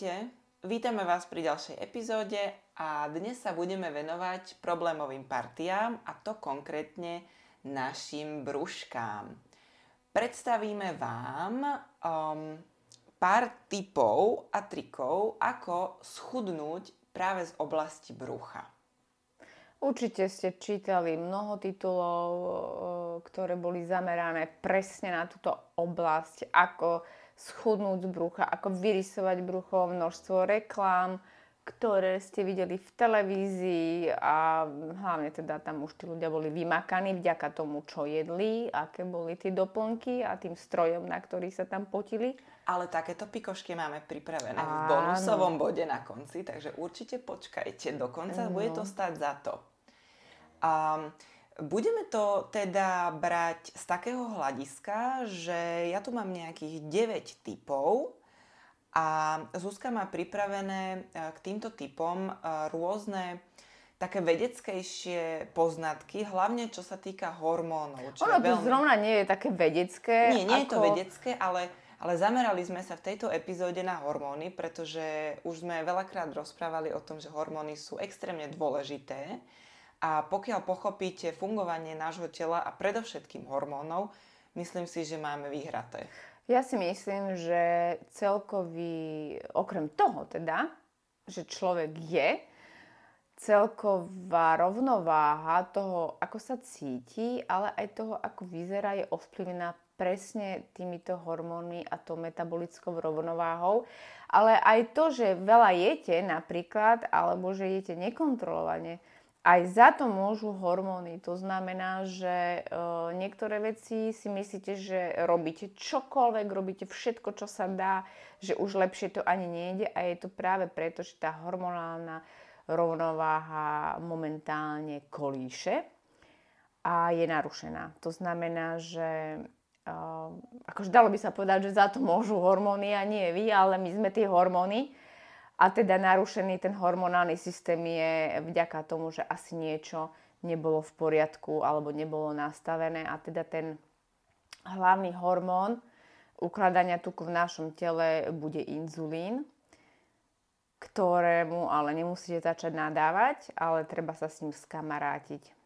Ahojte, vítame vás pri ďalšej epizóde a dnes sa budeme venovať problémovým partiám a to konkrétne našim brúškám. Predstavíme vám um, pár tipov a trikov, ako schudnúť práve z oblasti brucha. Určite ste čítali mnoho titulov, ktoré boli zamerané presne na túto oblasť, ako schudnúť z brucha, ako vyrysovať brucho, množstvo reklám, ktoré ste videli v televízii a hlavne teda tam už tí ľudia boli vymakaní vďaka tomu, čo jedli, aké boli tie doplnky a tým strojom, na ktorých sa tam potili. Ale takéto pikošky máme pripravené Áno. v bonusovom bode na konci, takže určite počkajte do konca, no. bude to stať za to. Um, Budeme to teda brať z takého hľadiska, že ja tu mám nejakých 9 typov a Zuzka má pripravené e, k týmto typom e, rôzne také vedeckejšie poznatky, hlavne čo sa týka hormónov. Čo ono to veľmi... zrovna nie je také vedecké. Nie, nie ako... je to vedecké, ale, ale zamerali sme sa v tejto epizóde na hormóny, pretože už sme veľakrát rozprávali o tom, že hormóny sú extrémne dôležité a pokiaľ pochopíte fungovanie nášho tela a predovšetkým hormónov, myslím si, že máme vyhraté. Ja si myslím, že celkový, okrem toho teda, že človek je, celková rovnováha toho, ako sa cíti, ale aj toho, ako vyzerá, je ovplyvnená presne týmito hormónmi a tou metabolickou rovnováhou. Ale aj to, že veľa jete napríklad, alebo že jete nekontrolovane, aj za to môžu hormóny. To znamená, že e, niektoré veci si myslíte, že robíte čokoľvek, robíte všetko, čo sa dá, že už lepšie to ani nejde a je to práve preto, že tá hormonálna rovnováha momentálne kolíše a je narušená. To znamená, že uh, akože dalo by sa povedať, že za to môžu hormóny a nie vy, ale my sme tie hormóny a teda narušený ten hormonálny systém je vďaka tomu, že asi niečo nebolo v poriadku alebo nebolo nastavené a teda ten hlavný hormón ukladania tuku v našom tele bude inzulín, ktorému ale nemusíte začať nadávať, ale treba sa s ním skamarátiť.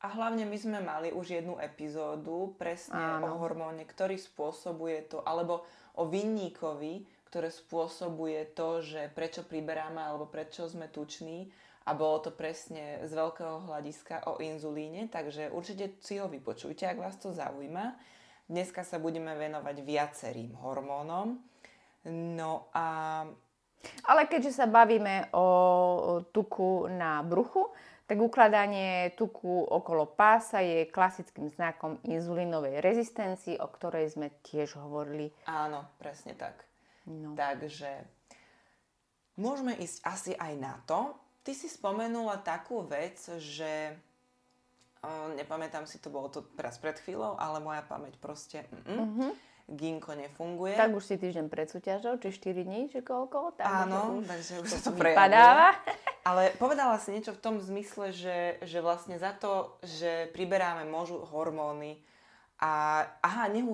A hlavne my sme mali už jednu epizódu presne Áno. o hormóne, ktorý spôsobuje to, alebo o vinníkovi, ktoré spôsobuje to, že prečo priberáme alebo prečo sme tuční a bolo to presne z veľkého hľadiska o inzulíne, takže určite si ho vypočujte, ak vás to zaujíma. Dneska sa budeme venovať viacerým hormónom. No a... Ale keďže sa bavíme o tuku na bruchu, tak ukladanie tuku okolo pása je klasickým znakom inzulínovej rezistencii, o ktorej sme tiež hovorili. Áno, presne tak. No. Takže môžeme ísť asi aj na to. Ty si spomenula takú vec, že uh, nepamätám si, to bolo to teraz pred chvíľou, ale moja pamäť proste mm-hmm. ginko nefunguje. Tak už si týždeň pred súťažou, či 4 dní, či koľko? Tak Áno, už, takže už sa to prejadáva. Ale povedala si niečo v tom zmysle, že, že vlastne za to, že priberáme môžu hormóny, a aha, nech,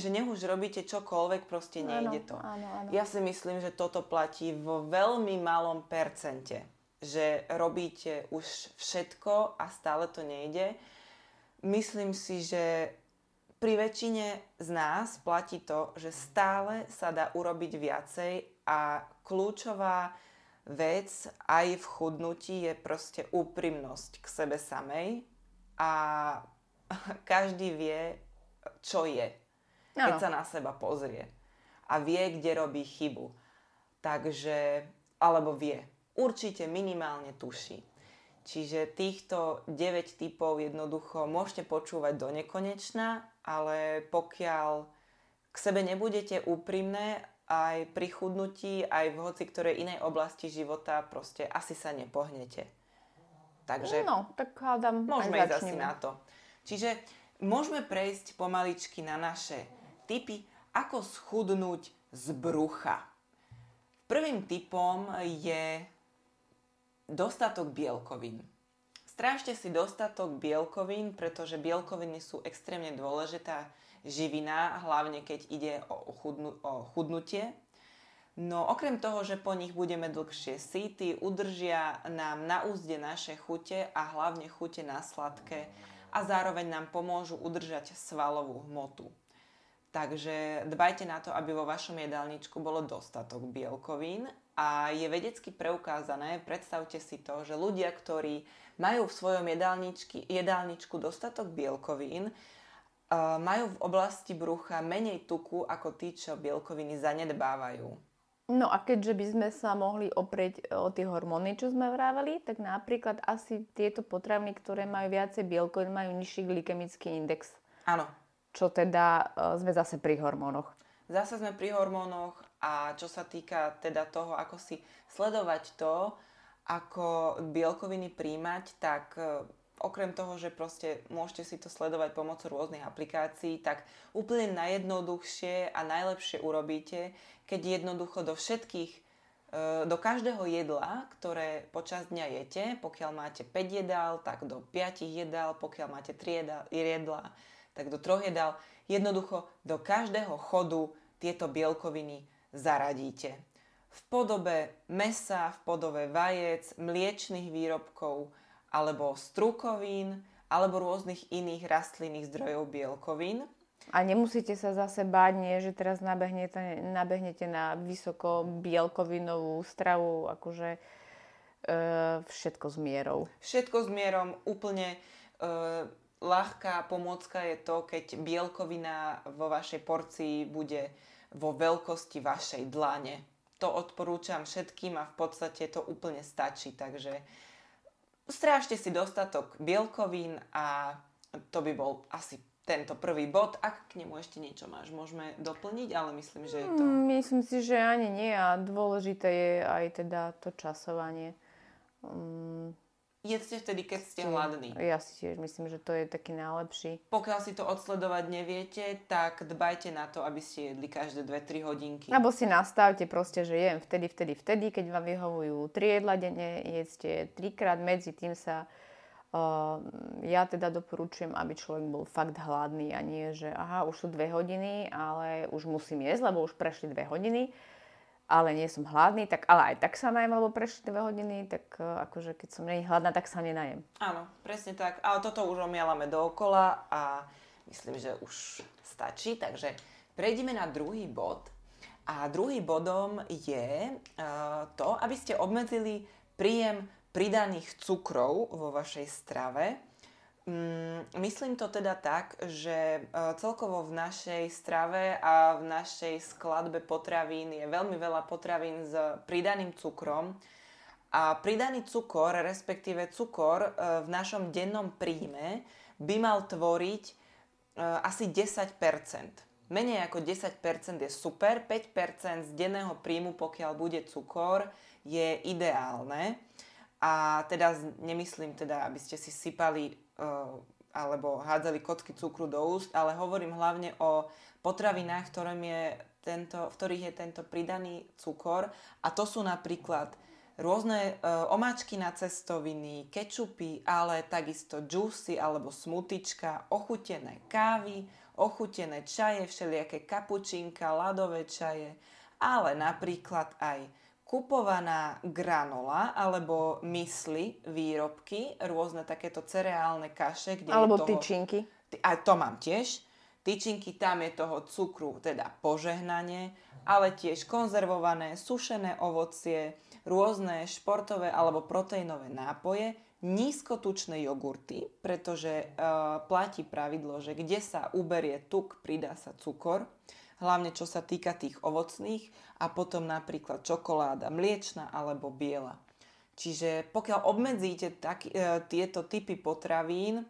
že nech už robíte čokoľvek, proste nejde to. Áno, áno. Ja si myslím, že toto platí vo veľmi malom percente. Že robíte už všetko a stále to nejde. Myslím si, že pri väčšine z nás platí to, že stále sa dá urobiť viacej a kľúčová vec aj v chudnutí je proste úprimnosť k sebe samej a každý vie, čo je, keď ano. sa na seba pozrie. A vie, kde robí chybu. Takže, alebo vie. Určite minimálne tuší. Čiže týchto 9 typov jednoducho môžete počúvať do nekonečna, ale pokiaľ k sebe nebudete úprimné, aj pri chudnutí, aj v hoci ktorej inej oblasti života, proste asi sa nepohnete. Takže no, tak hádam, môžeme ísť asi na to. Čiže môžeme prejsť pomaličky na naše typy, ako schudnúť z brucha. Prvým typom je dostatok bielkovín. Strážte si dostatok bielkovín, pretože bielkoviny sú extrémne dôležitá živina, hlavne keď ide o, chudnu, o chudnutie. No okrem toho, že po nich budeme dlhšie síty, udržia nám na úzde naše chute a hlavne chute na sladké a zároveň nám pomôžu udržať svalovú hmotu. Takže dbajte na to, aby vo vašom jedálničku bolo dostatok bielkovín a je vedecky preukázané, predstavte si to, že ľudia, ktorí majú v svojom jedálničku dostatok bielkovín, majú v oblasti brucha menej tuku ako tí, čo bielkoviny zanedbávajú. No a keďže by sme sa mohli oprieť o tie hormóny, čo sme vrávali, tak napríklad asi tieto potraviny, ktoré majú viacej bielkovín, majú nižší glykemický index. Áno, čo teda uh, sme zase pri hormónoch. Zase sme pri hormónoch a čo sa týka teda toho, ako si sledovať to, ako bielkoviny príjmať, tak uh, okrem toho, že proste môžete si to sledovať pomocou rôznych aplikácií, tak úplne najjednoduchšie a najlepšie urobíte, keď jednoducho do všetkých e, do každého jedla, ktoré počas dňa jete, pokiaľ máte 5 jedál, tak do 5 jedál, pokiaľ máte 3 jedlá, tak do troch jedál jednoducho do každého chodu tieto bielkoviny zaradíte. V podobe mesa, v podobe vajec, mliečných výrobkov alebo strukovín alebo rôznych iných rastlinných zdrojov bielkovín. A nemusíte sa zase báť, nie, že teraz nabehnete, nabehnete na vysoko bielkovinovú stravu, akože e, všetko s mierou. Všetko s mierou, úplne e, ľahká pomôcka je to, keď bielkovina vo vašej porcii bude vo veľkosti vašej dlane. To odporúčam všetkým a v podstate to úplne stačí. Takže strážte si dostatok bielkovín a to by bol asi tento prvý bod. Ak k nemu ešte niečo máš, môžeme doplniť, ale myslím, že je to... Mm, myslím si, že ani nie a dôležité je aj teda to časovanie. Um, Jedzte vtedy, keď ste hladní. Ja si tiež myslím, že to je taký najlepší. Pokiaľ si to odsledovať neviete, tak dbajte na to, aby ste jedli každé 2-3 hodinky. Alebo si nastavte proste, že jem vtedy, vtedy, vtedy, keď vám vyhovujú 3 jedla denne, jedzte trikrát, medzi tým sa Uh, ja teda doporučujem, aby človek bol fakt hladný a nie, že aha, už sú dve hodiny, ale už musím jesť, lebo už prešli dve hodiny ale nie som hladný, tak ale aj tak sa najem, lebo prešli dve hodiny, tak uh, akože keď som není hladná, tak sa nenajem. Áno, presne tak. Ale toto už omielame dookola a myslím, že už stačí. Takže prejdeme na druhý bod. A druhý bodom je uh, to, aby ste obmedzili príjem pridaných cukrov vo vašej strave myslím to teda tak, že e, celkovo v našej strave a v našej skladbe potravín je veľmi veľa potravín s pridaným cukrom. A pridaný cukor, respektíve cukor e, v našom dennom príjme by mal tvoriť e, asi 10% Menej ako 10% je super, 5 z denného príjmu, pokiaľ bude cukor, je ideálne. A teda nemyslím teda, aby ste si sypali alebo hádzali kocky cukru do úst, ale hovorím hlavne o potravinách, je tento, v ktorých je tento pridaný cukor. A to sú napríklad rôzne uh, omáčky na cestoviny, kečupy, ale takisto džusy alebo smutička, ochutené kávy, ochutené čaje, všelijaké kapučinka, ľadové čaje, ale napríklad aj kupovaná granola alebo mysli, výrobky, rôzne takéto cereálne kaše. Kde alebo je toho, tyčinky. A to mám tiež. Tyčinky, tam je toho cukru, teda požehnanie, ale tiež konzervované, sušené ovocie, rôzne športové alebo proteínové nápoje, nízkotučné jogurty, pretože uh, platí pravidlo, že kde sa uberie tuk, pridá sa cukor hlavne čo sa týka tých ovocných a potom napríklad čokoláda mliečna alebo biela. Čiže pokiaľ obmedzíte tak, e, tieto typy potravín,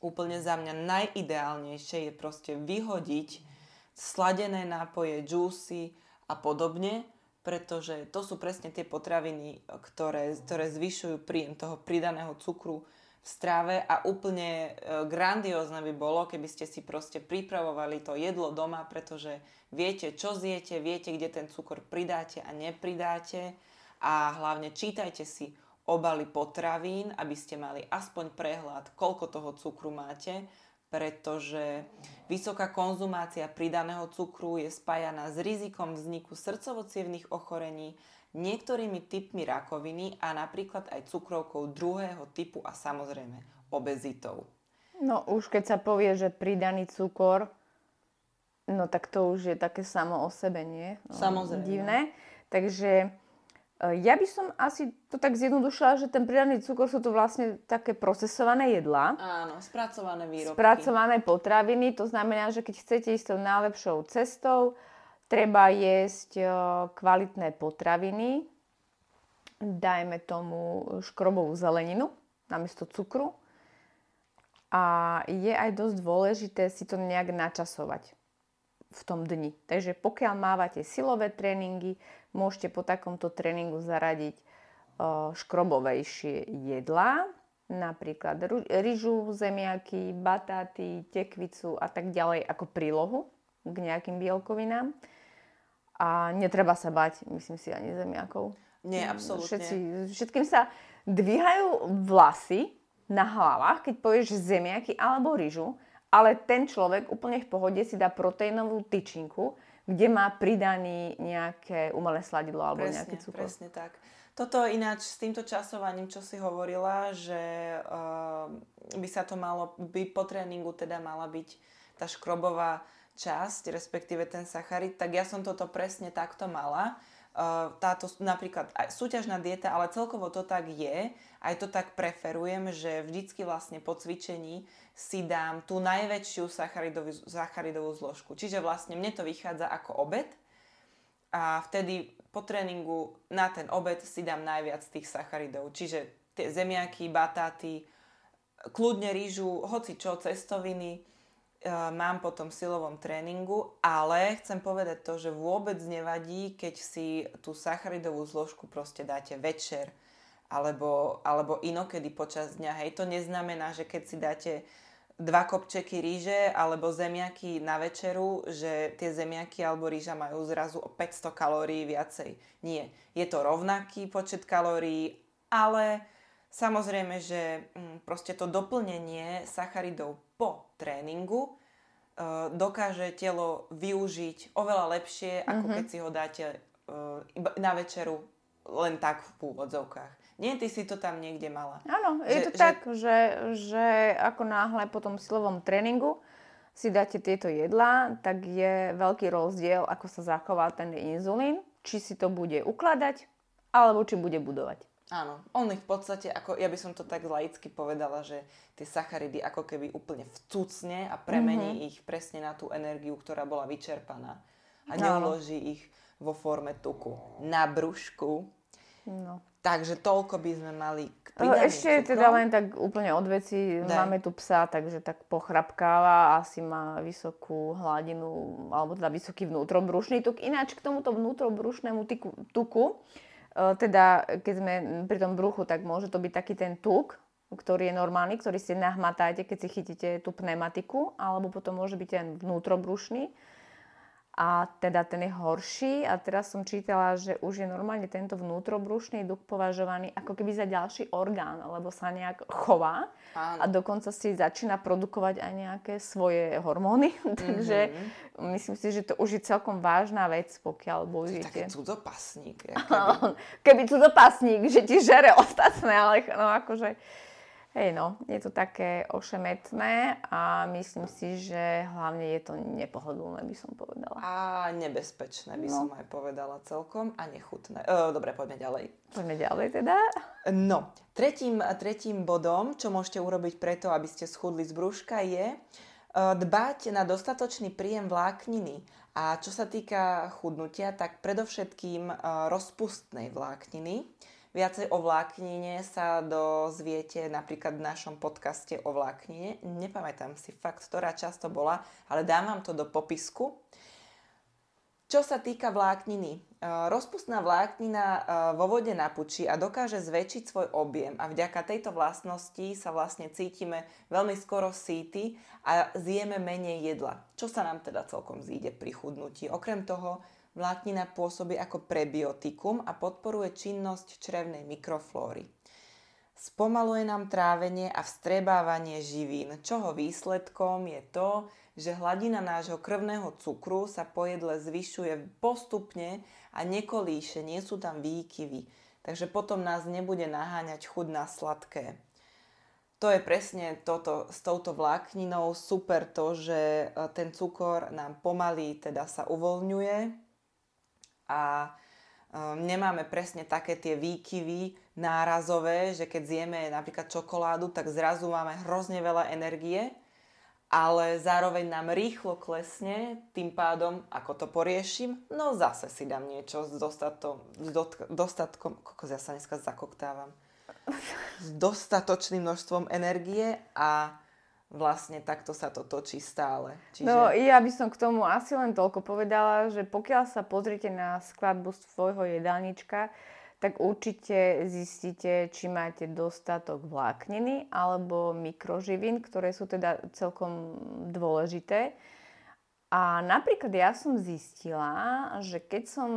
úplne za mňa najideálnejšie je proste vyhodiť sladené nápoje, džúsy a podobne, pretože to sú presne tie potraviny, ktoré, ktoré zvyšujú príjem toho pridaného cukru strave a úplne e, grandiózne by bolo, keby ste si proste pripravovali to jedlo doma, pretože viete, čo zjete, viete, kde ten cukor pridáte a nepridáte. A hlavne čítajte si obaly potravín, aby ste mali aspoň prehľad, koľko toho cukru máte, pretože vysoká konzumácia pridaného cukru je spájaná s rizikom vzniku srdcovo ochorení, niektorými typmi rakoviny a napríklad aj cukrovkou druhého typu a samozrejme obezitou. No už keď sa povie, že pridaný cukor, no tak to už je také samo o sebe, nie? No, Samozrejme. Divné. Takže E, ja by som asi to tak zjednodušila, že ten pridaný cukor sú to vlastne také procesované jedlá. Áno, spracované výrobky. Spracované potraviny, to znamená, že keď chcete ísť tou najlepšou cestou, treba jesť kvalitné potraviny, dajme tomu škrobovú zeleninu namiesto cukru. A je aj dosť dôležité si to nejak načasovať v tom dni. Takže pokiaľ mávate silové tréningy, môžete po takomto tréningu zaradiť škrobovejšie jedlá, napríklad ryžu, zemiaky, batáty, tekvicu a tak ďalej ako prílohu k nejakým bielkovinám. A netreba sa bať, myslím si, ani zemiakov. Nie, mm, absolútne. Všetci, všetkým sa dvíhajú vlasy na hlavách, keď povieš zemiaky alebo ryžu, ale ten človek úplne v pohode si dá proteínovú tyčinku, kde má pridaný nejaké umelé sladidlo alebo presne, nejaký cukor. Presne tak. Toto ináč s týmto časovaním, čo si hovorila, že uh, by sa to malo, by po tréningu teda mala byť tá škrobová časť, respektíve ten sacharid, tak ja som toto presne takto mala. Táto napríklad súťažná dieta, ale celkovo to tak je, aj to tak preferujem, že vždycky vlastne po cvičení si dám tú najväčšiu sacharidovú, sacharidovú zložku. Čiže vlastne mne to vychádza ako obed a vtedy po tréningu na ten obed si dám najviac tých sacharidov. Čiže tie zemiaky, batáty, kľudne rýžu, hoci čo, cestoviny, mám po tom silovom tréningu, ale chcem povedať to, že vôbec nevadí, keď si tú sacharidovú zložku proste dáte večer alebo, alebo inokedy počas dňa. Hej, to neznamená, že keď si dáte dva kopčeky ríže alebo zemiaky na večeru, že tie zemiaky alebo ríža majú zrazu o 500 kalórií viacej. Nie. Je to rovnaký počet kalórií, ale samozrejme, že mm, proste to doplnenie sacharidov po tréningu e, dokáže telo využiť oveľa lepšie, ako mm-hmm. keď si ho dáte e, na večeru len tak v úvodzovkách. Nie, ty si to tam niekde mala. Áno, je to že... tak, že, že ako náhle po tom silovom tréningu si dáte tieto jedlá, tak je veľký rozdiel, ako sa zachová ten inzulín, či si to bude ukladať, alebo či bude budovať. Áno, on ich v podstate, ako ja by som to tak laicky povedala, že tie sacharidy ako keby úplne vcucne a premení mm-hmm. ich presne na tú energiu, ktorá bola vyčerpaná. A neuloží ich vo forme tuku na brúšku. No. Takže toľko by sme mali k Ešte cukrom. teda len tak úplne od veci. Daj. Máme tu psa, takže tak pochrapkáva. Asi má vysokú hladinu, alebo teda vysoký vnútrobrušný tuk. Ináč k tomuto vnútrobrušnému tuku, tuku teda keď sme pri tom bruchu, tak môže to byť taký ten tuk, ktorý je normálny, ktorý si nahmatáte, keď si chytíte tú pneumatiku, alebo potom môže byť ten vnútrobrušný a teda ten je horší a teraz som čítala, že už je normálne tento vnútrobrušný duk považovaný ako keby za ďalší orgán, lebo sa nejak chová Áno. a dokonca si začína produkovať aj nejaké svoje hormóny, takže mm-hmm. myslím si, že to už je celkom vážna vec, pokiaľ bojujete. To je taký cudzopasník. Keby... keby že ti žere ostatné, ale no akože Hej no, je to také ošemetné a myslím si, že hlavne je to nepohodlné, by som povedala. A nebezpečné by no. som aj povedala celkom a nechutné. E, dobre, poďme ďalej. Poďme ďalej teda. No, tretím, tretím bodom, čo môžete urobiť preto, aby ste schudli z brúška je dbať na dostatočný príjem vlákniny. A čo sa týka chudnutia, tak predovšetkým rozpustnej vlákniny Viacej o vláknine sa dozviete napríklad v našom podcaste o vláknine. Nepamätám si fakt, ktorá často bola, ale dám vám to do popisku. Čo sa týka vlákniny, e, rozpustná vláknina e, vo vode napučí a dokáže zväčšiť svoj objem a vďaka tejto vlastnosti sa vlastne cítime veľmi skoro síty a zjeme menej jedla. Čo sa nám teda celkom zíde pri chudnutí. Okrem toho Vláknina pôsobí ako prebiotikum a podporuje činnosť črevnej mikroflóry. Spomaluje nám trávenie a vstrebávanie živín, čoho výsledkom je to, že hladina nášho krvného cukru sa po jedle zvyšuje postupne a nekolíše, nie sú tam výkyvy. Takže potom nás nebude naháňať chud na sladké. To je presne toto, s touto vlákninou super to, že e, ten cukor nám pomaly teda sa uvoľňuje a um, nemáme presne také tie výkyvy nárazové, že keď zjeme napríklad čokoládu, tak zrazu máme hrozne veľa energie, ale zároveň nám rýchlo klesne, tým pádom, ako to poriešim, no zase si dám niečo s, dostatom, s dostatkom, kokos, ja sa dneska zakoktávam, s dostatočným množstvom energie a vlastne takto sa to točí stále. Čiže... No ja by som k tomu asi len toľko povedala, že pokiaľ sa pozrite na skladbu svojho jedálnička, tak určite zistíte, či máte dostatok vlákniny alebo mikroživín, ktoré sú teda celkom dôležité. A napríklad ja som zistila, že keď som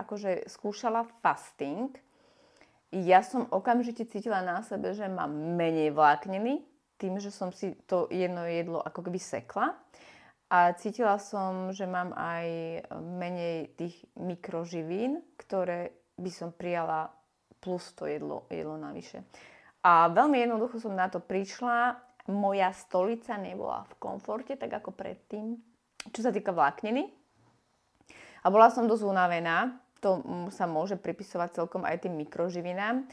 akože skúšala fasting, ja som okamžite cítila na sebe, že mám menej vlákniny, tým, že som si to jedno jedlo ako keby sekla. A cítila som, že mám aj menej tých mikroživín, ktoré by som prijala plus to jedlo, jedlo navyše. A veľmi jednoducho som na to prišla. Moja stolica nebola v komforte, tak ako predtým, čo sa týka vlákniny. A bola som dosť unavená. To sa môže pripisovať celkom aj tým mikroživinám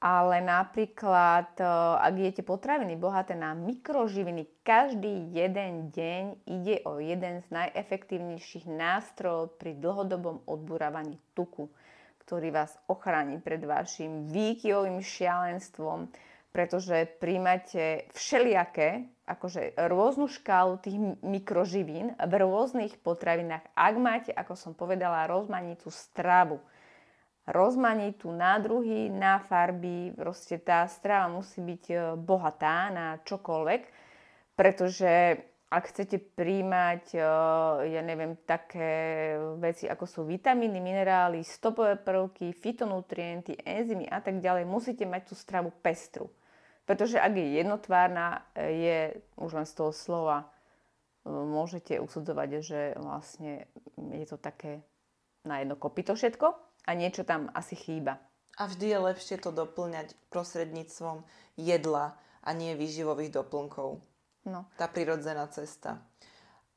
ale napríklad, e, ak jete potraviny bohaté na mikroživiny, každý jeden deň ide o jeden z najefektívnejších nástrojov pri dlhodobom odburávaní tuku, ktorý vás ochráni pred vašim výkyvovým šialenstvom, pretože príjmate všelijaké, akože rôznu škálu tých mikroživín v rôznych potravinách, ak máte, ako som povedala, rozmanitú stravu rozmanitú nádruhy, na farby. Proste tá strava musí byť e, bohatá na čokoľvek, pretože ak chcete príjmať, e, ja neviem, také veci ako sú vitamíny, minerály, stopové prvky, fitonutrienty, enzymy a tak ďalej, musíte mať tú stravu pestru. Pretože ak je jednotvárna, e, je už len z toho slova môžete usudzovať, že vlastne je to také na jedno kopito všetko a niečo tam asi chýba. A vždy je lepšie to doplňať prostredníctvom jedla a nie výživových doplnkov. No. Tá prirodzená cesta.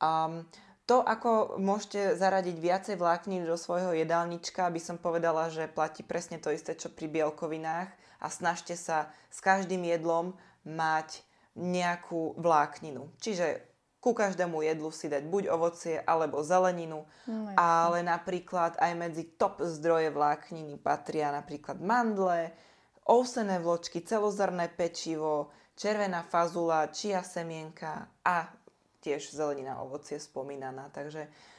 Um, to, ako môžete zaradiť viacej vláknin do svojho jedálnička, by som povedala, že platí presne to isté, čo pri bielkovinách a snažte sa s každým jedlom mať nejakú vlákninu. Čiže ku každému jedlu si dať buď ovocie alebo zeleninu, no, ale napríklad aj medzi top zdroje vlákniny patria napríklad mandle, ovsené vločky, celozrné pečivo, červená fazula, čia semienka a tiež zelenina, ovocie spomínaná. Takže mm,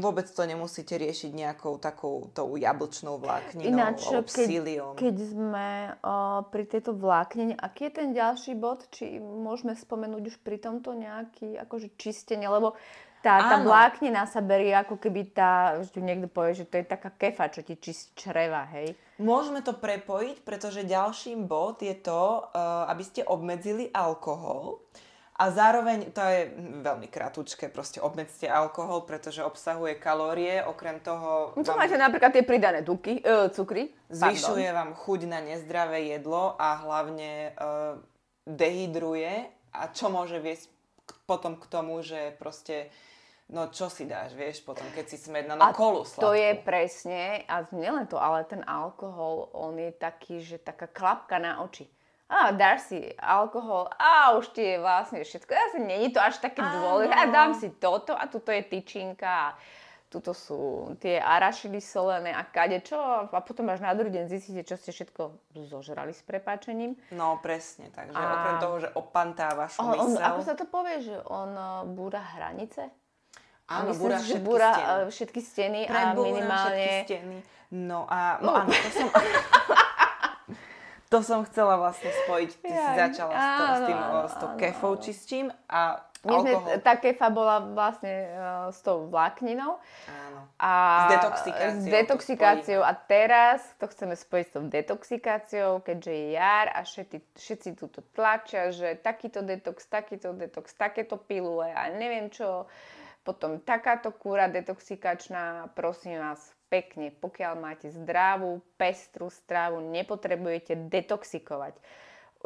vôbec to nemusíte riešiť nejakou takou tou jablčnou vlákninou Ináč, alebo psíliom. Keď, keď sme uh, pri tejto vláknine, aký je ten ďalší bod? Či môžeme spomenúť už pri tomto nejaký akože čistenie? Lebo tá, tá vláknina sa berie ako keby tá, že tu niekto povie, že to je taká kefa, čo ti čistí čreva, hej? Môžeme to prepojiť, pretože ďalším bod je to, uh, aby ste obmedzili alkohol. A zároveň, to je veľmi kratučké, proste obmedzte alkohol, pretože obsahuje kalórie, okrem toho... No to vám... máte napríklad tie pridané tuky, uh, cukry. Zvyšuje Pardon. vám chuť na nezdravé jedlo a hlavne uh, dehydruje. A čo môže viesť potom k tomu, že proste no čo si dáš, vieš, potom keď si smedná, no a kolu sladkú. to je presne, a nielen to, ale ten alkohol, on je taký, že taká klapka na oči a dáš si alkohol a už ti je vlastne všetko. Asi není to až také dôležité. A dám si toto a tuto je tyčinka a tuto sú tie arašidy solené a kadečo a potom až na druhý deň zistíte, čo ste všetko zožrali s prepáčením. No presne, takže a... okrem toho, že opantáva on, on, Ako sa to povie, že on búra hranice? Áno, búra všetky, búra steny. E, všetky steny a minimálne... všetky steny. No a no, áno, to som... To som chcela vlastne spojiť. Ty ja, si začala áno, s, to, s, tým, áno, s tou kefou čistím a My sme, tá kefa bola vlastne uh, s tou vlákninou. Áno. A S detoxikáciou S to detoxikáciou. A teraz to chceme spojiť s tou detoxikáciou, keďže je jar a všetci, všetci túto tlačia, že takýto detox, takýto detox, takéto pilule a neviem čo. Potom takáto kúra detoxikačná, prosím vás, pekne, pokiaľ máte zdravú, pestrú stravu, nepotrebujete detoxikovať.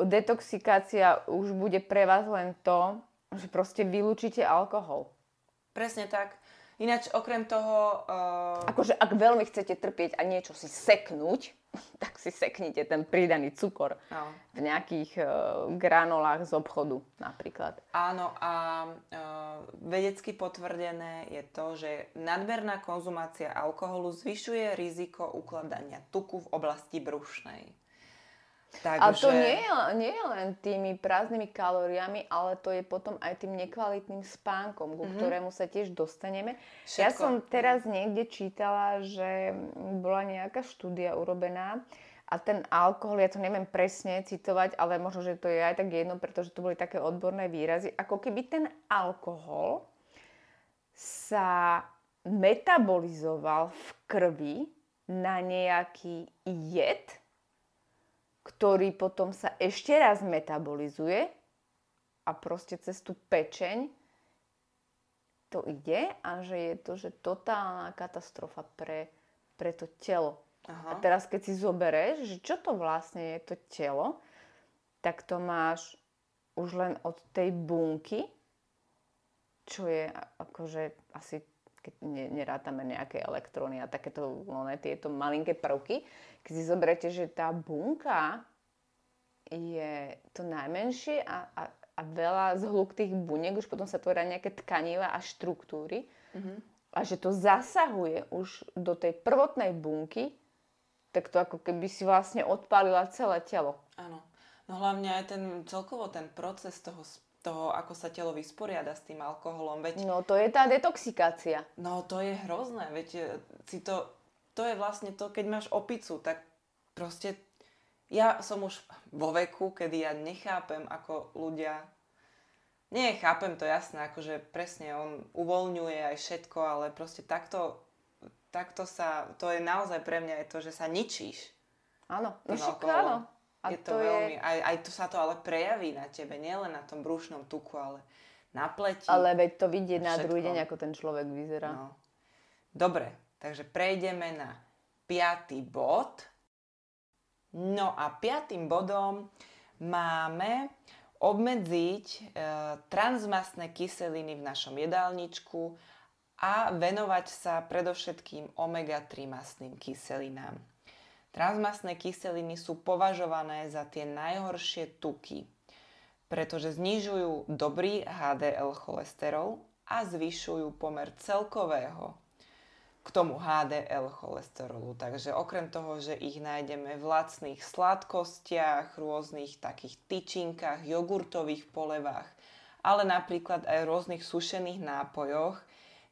Detoxikácia už bude pre vás len to, že proste vylúčite alkohol. Presne tak. Ináč okrem toho... Uh, Akože ak veľmi chcete trpieť a niečo si seknúť, tak si seknite ten pridaný cukor no. v nejakých uh, granolách z obchodu napríklad. Áno a uh, vedecky potvrdené je to, že nadmerná konzumácia alkoholu zvyšuje riziko ukladania tuku v oblasti brušnej. Takže... A to nie je, nie je len tými prázdnymi kalóriami, ale to je potom aj tým nekvalitným spánkom, ku ktorému sa tiež dostaneme. Ja Všetko. som teraz niekde čítala, že bola nejaká štúdia urobená a ten alkohol, ja to neviem presne citovať, ale možno, že to je aj tak jedno, pretože to boli také odborné výrazy, ako keby ten alkohol sa metabolizoval v krvi na nejaký jed, ktorý potom sa ešte raz metabolizuje a proste cez tú pečeň to ide a že je to že totálna katastrofa pre, pre to telo. Aha. A teraz keď si zoberieš, že čo to vlastne je to telo, tak to máš už len od tej bunky, čo je akože asi keď ne, nerátame nejaké elektróny a takéto one, tieto malinké prvky, keď si zoberete, že tá bunka je to najmenšie a, a, a veľa zhluk tých buniek, už potom sa tvoria nejaké tkaniva a štruktúry a že to zasahuje už do tej prvotnej bunky, tak to ako keby si vlastne odpálila celé telo. Áno. No hlavne aj ten celkovo ten proces toho, s- toho, ako sa telo vysporiada s tým alkoholom. Veď No to je tá detoxikácia. No to je hrozné, veď e, si to, to je vlastne to, keď máš opicu, tak proste ja som už vo veku, kedy ja nechápem, ako ľudia, nie chápem to jasné, akože presne on uvoľňuje aj všetko, ale proste takto, takto sa, to je naozaj pre mňa je to, že sa ničíš. Áno, no však áno. A je to, veľmi, aj, aj to sa to ale prejaví na tebe, nielen na tom brušnom tuku, ale na pleti. Ale veď to vidieť na Všetko. druhý deň, ako ten človek vyzerá. No. Dobre, takže prejdeme na piatý bod. No a piatým bodom máme obmedziť e, transmastné kyseliny v našom jedálničku a venovať sa predovšetkým omega-3 mastným kyselinám. Transmastné kyseliny sú považované za tie najhoršie tuky, pretože znižujú dobrý HDL cholesterol a zvyšujú pomer celkového k tomu HDL cholesterolu. Takže okrem toho, že ich nájdeme v lacných sladkostiach, rôznych takých tyčinkách, jogurtových polevách, ale napríklad aj v rôznych sušených nápojoch,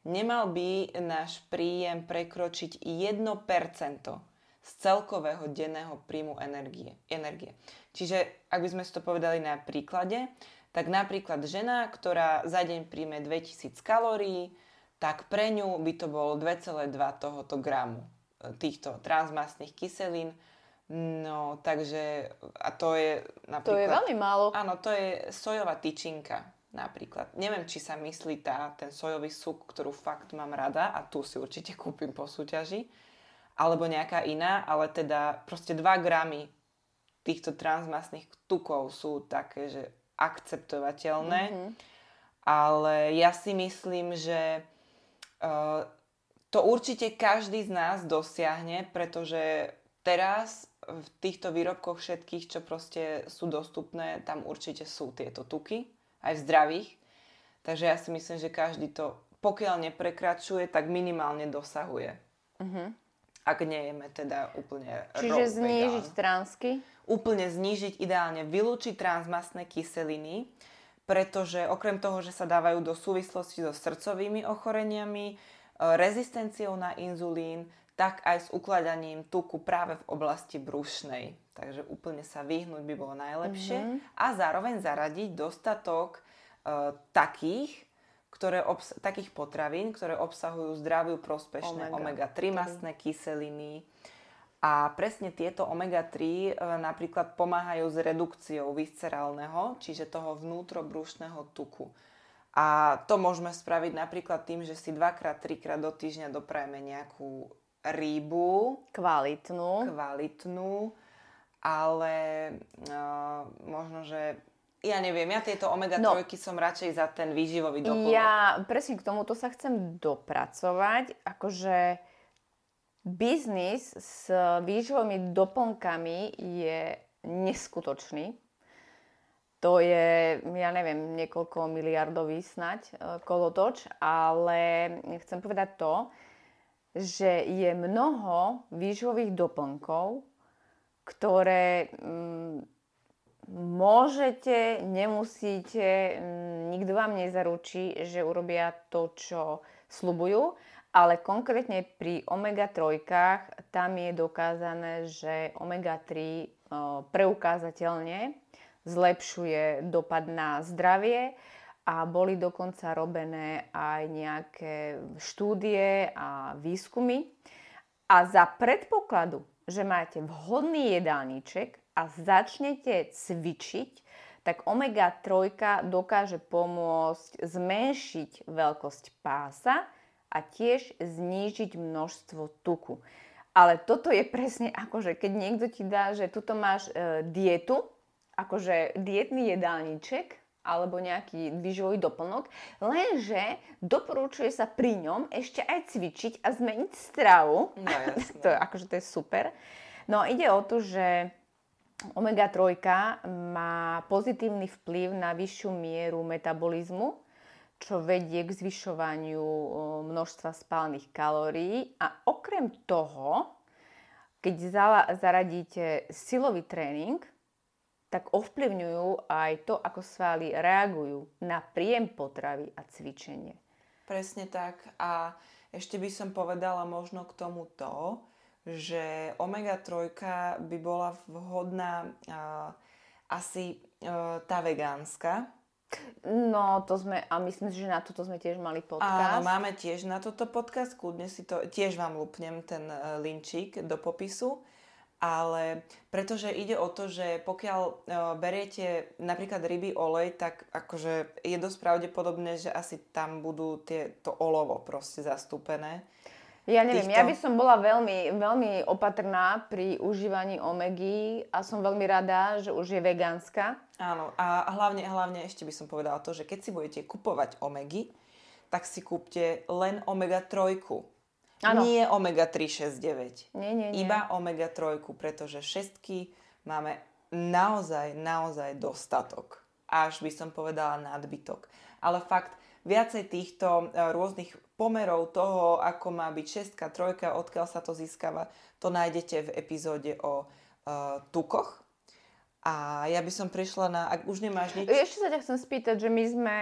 nemal by náš príjem prekročiť 1% z celkového denného príjmu energie. energie. Čiže, ak by sme si to povedali na príklade, tak napríklad žena, ktorá za deň príjme 2000 kalórií, tak pre ňu by to bolo 2,2 tohoto gramu e, týchto transmastných kyselín. No, takže, a to je napríklad... To je veľmi málo. Áno, to je sojová tyčinka napríklad. Neviem, či sa myslí tá, ten sojový suk, ktorú fakt mám rada a tu si určite kúpim po súťaži, alebo nejaká iná, ale teda proste 2 gramy týchto transmastných tukov sú také, že akceptovateľné, Mhm. ale ja si myslím, že uh, to určite každý z nás dosiahne, pretože teraz v týchto výrobkoch všetkých, čo proste sú dostupné, tam určite sú tieto tuky, aj v zdravých. Takže ja si myslím, že každý to, pokiaľ neprekračuje, tak minimálne dosahuje. Ak nejeme teda úplne. Čiže znížiť transky. úplne znížiť, ideálne vylúčiť transmastné kyseliny, pretože okrem toho, že sa dávajú do súvislosti so srdcovými ochoreniami, e, rezistenciou na inzulín, tak aj s ukladaním tuku práve v oblasti brušnej. Takže úplne sa vyhnúť by bolo najlepšie. A zároveň zaradiť dostatok takých, ktoré obs- takých potravín, ktoré obsahujú zdraviu prospešné omega-3 omega mastné kyseliny. A presne tieto omega-3 e, napríklad pomáhajú s redukciou viscerálneho, čiže toho vnútrobrušného tuku. A to môžeme spraviť napríklad tým, že si dvakrát, trikrát do týždňa doprajeme nejakú rýbu. Kvalitnú. Kvalitnú. Ale uh, možno, že ja neviem, ja tieto omega-3 no, som radšej za ten výživový doplnok. Ja presne k tomuto sa chcem dopracovať. Akože biznis s výživovými doplnkami je neskutočný. To je, ja neviem, niekoľko miliardový snať e, kolotoč, ale chcem povedať to, že je mnoho výživových doplnkov, ktoré mm, môžete, nemusíte, nikto vám nezaručí, že urobia to, čo slubujú, ale konkrétne pri omega-3 tam je dokázané, že omega-3 preukázateľne zlepšuje dopad na zdravie a boli dokonca robené aj nejaké štúdie a výskumy. A za predpokladu, že máte vhodný jedálniček, a začnete cvičiť, tak omega-3 dokáže pomôcť zmenšiť veľkosť pása a tiež znížiť množstvo tuku. Ale toto je presne ako, že keď niekto ti dá, že tuto máš e, dietu, akože dietný jedálniček, alebo nejaký výživový doplnok, lenže doporučuje sa pri ňom ešte aj cvičiť a zmeniť stravu. No, to, akože to je super. No ide o to, že Omega-3 má pozitívny vplyv na vyššiu mieru metabolizmu, čo vedie k zvyšovaniu množstva spálnych kalórií a okrem toho, keď zaradíte silový tréning, tak ovplyvňujú aj to, ako svaly reagujú na príjem potravy a cvičenie. Presne tak. A ešte by som povedala možno k tomu to, že omega-3 by bola vhodná uh, asi uh, tá vegánska. No, to sme, a myslím si, že na toto sme tiež mali podcast. Áno, máme tiež na toto podcast, kľudne si to, tiež vám lupnem ten uh, linčík do popisu. Ale pretože ide o to, že pokiaľ uh, beriete napríklad ryby olej, tak akože je dosť pravdepodobné, že asi tam budú tie, to olovo proste zastúpené. Ja neviem, týchto... ja by som bola veľmi, veľmi opatrná pri užívaní omegy a som veľmi rada, že už je vegánska. Áno, a hlavne, hlavne ešte by som povedala to, že keď si budete kupovať omegy, tak si kúpte len omega 3. Ano. Nie omega 369. Nie, nie, nie. Iba omega 3, pretože všetky máme naozaj, naozaj dostatok. Až by som povedala nadbytok. Ale fakt, viacej týchto e, rôznych pomerov toho, ako má byť šestka, trojka, odkiaľ sa to získava, to nájdete v epizóde o uh, tukoch. A ja by som prišla na, ak už nemáš nič... Ešte sa ťa chcem spýtať, že my sme,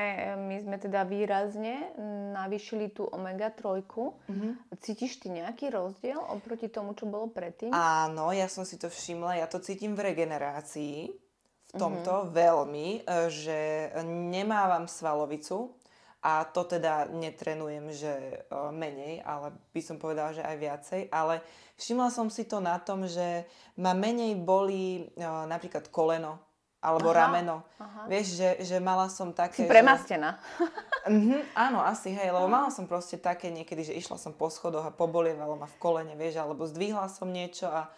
my sme teda výrazne navýšili tú omega-3. Mm-hmm. Cítiš ty nejaký rozdiel oproti tomu, čo bolo predtým? Áno, ja som si to všimla, ja to cítim v regenerácii, v tomto mm-hmm. veľmi, e, že nemávam svalovicu, a to teda netrenujem, že uh, menej, ale by som povedala, že aj viacej. Ale všimla som si to na tom, že ma menej boli uh, napríklad koleno alebo aha, rameno. Aha. Vieš, že, že mala som také... Si premastená. Že... uh-huh, áno, asi, hej, lebo mala som proste také niekedy, že išla som po schodoch a pobolievalo ma v kolene, vieš, alebo zdvihla som niečo a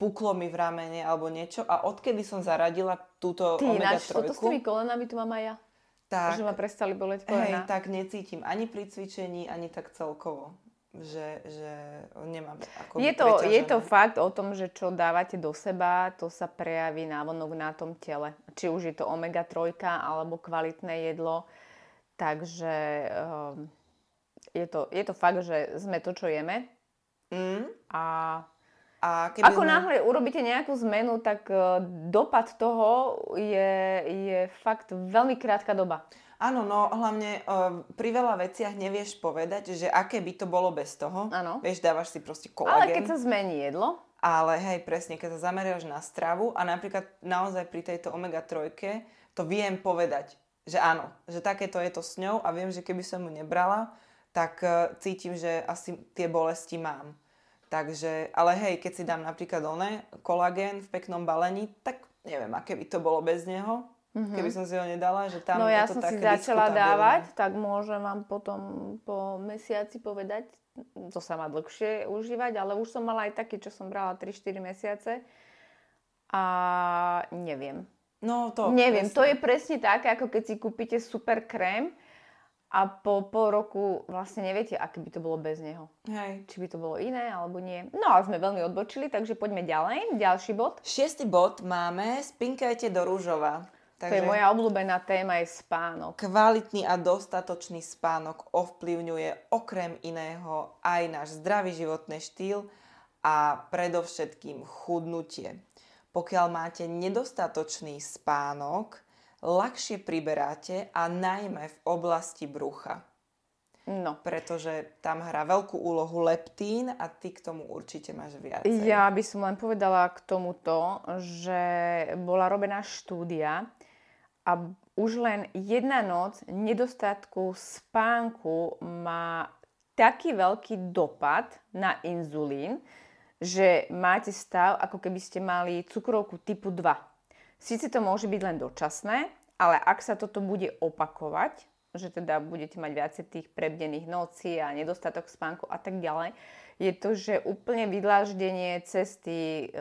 puklo mi v ramene alebo niečo a odkedy som zaradila túto Ty, omega-3... Ty, toto s tými kolenami tu mám aj ja tak, že ma prestali boleť kolena. Hej, tak necítim ani pri cvičení, ani tak celkovo. Že, že nemám ako je to, je to fakt o tom, že čo dávate do seba, to sa prejaví návonok na tom tele. Či už je to omega-3 alebo kvalitné jedlo. Takže um, je, to, je to fakt, že sme to, čo jeme. Mm. A a keby Ako sme... náhle urobíte nejakú zmenu, tak uh, dopad toho je, je fakt veľmi krátka doba. Áno, no hlavne uh, pri veľa veciach nevieš povedať, že aké by to bolo bez toho. Áno. Vieš, dávaš si proste kolagén. Ale keď sa zmení jedlo. Ale hej, presne, keď sa zameriaš na stravu a napríklad naozaj pri tejto omega-3 to viem povedať, že áno, že takéto je to s ňou a viem, že keby som ju nebrala, tak uh, cítim, že asi tie bolesti mám. Takže, ale hej, keď si dám napríklad oné, kolagén v peknom balení, tak neviem, aké by to bolo bez neho, mm-hmm. keby som si ho nedala, že tam No ja to som si začala dávať, tak môžem vám potom po mesiaci povedať, to sa má dlhšie užívať, ale už som mala aj taký, čo som brala 3-4 mesiace a neviem. No to neviem, presne. to je presne tak, ako keď si kúpite super krém a po pol roku vlastne neviete, aké by to bolo bez neho. Hej. Či by to bolo iné, alebo nie. No ale sme veľmi odbočili, takže poďme ďalej. Ďalší bod. Šiestý bod máme Spinkajte do rúžova. To je moja obľúbená téma, je spánok. Kvalitný a dostatočný spánok ovplyvňuje okrem iného aj náš zdravý životný štýl a predovšetkým chudnutie. Pokiaľ máte nedostatočný spánok, ľahšie priberáte a najmä v oblasti brucha. No. Pretože tam hrá veľkú úlohu leptín a ty k tomu určite máš viac. Ja by som len povedala k tomuto, že bola robená štúdia a už len jedna noc nedostatku spánku má taký veľký dopad na inzulín, že máte stav, ako keby ste mali cukrovku typu 2. Sice to môže byť len dočasné, ale ak sa toto bude opakovať, že teda budete mať viacej tých prebdených nocí a nedostatok spánku a tak ďalej, je to, že úplne vydláždenie cesty e,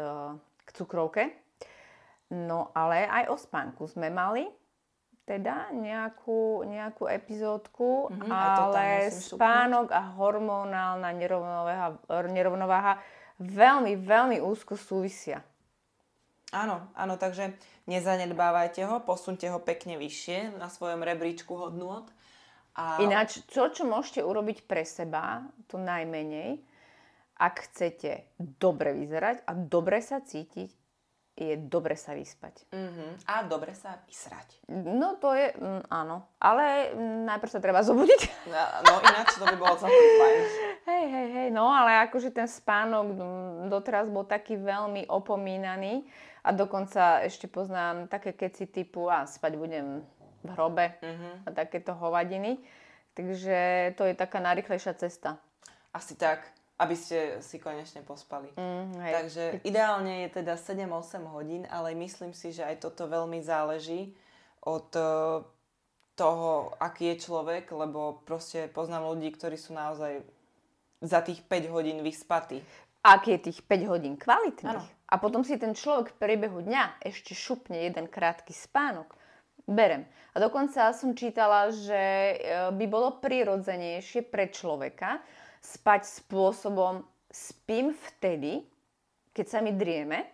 k cukrovke. No ale aj o spánku sme mali teda nejakú, nejakú epizódku, Mhm, mm-hmm, ale šupnúť. spánok a hormonálna nerovnováha, nerovnováha veľmi, veľmi úzko súvisia. Áno, áno, takže nezanedbávajte ho, posunte ho pekne vyššie na svojom rebríčku hodnôt. A Ináč, čo, čo môžete urobiť pre seba, to najmenej, ak chcete dobre vyzerať a dobre sa cítiť, je dobre sa vyspať. Mhm. A dobre sa vysrať. No to je, mm, áno. Ale mm, najprv sa treba zobudiť. No ináč to by bolo celkom fajn. hej, hej, hej. No ale akože ten spánok mm, doteraz bol taký veľmi opomínaný. A dokonca ešte poznám také keci typu a spať budem v hrobe Mhm. a takéto hovadiny. Takže to je taká najrychlejšia cesta. Asi tak, aby ste si konečne pospali. Mm, hej. Takže ideálne je teda 7-8 hodín, ale myslím si, že aj toto veľmi záleží od e, toho, aký je človek, lebo proste poznám ľudí, ktorí sú naozaj za tých 5 hodín vyspatí. Ak je tých 5 hodín kvalitných Áno. A potom si ten človek v priebehu dňa ešte šupne jeden krátky spánok, berem. A dokonca som čítala, že e, by bolo prirodzenejšie pre človeka spať spôsobom spím vtedy, keď sa mi drieme.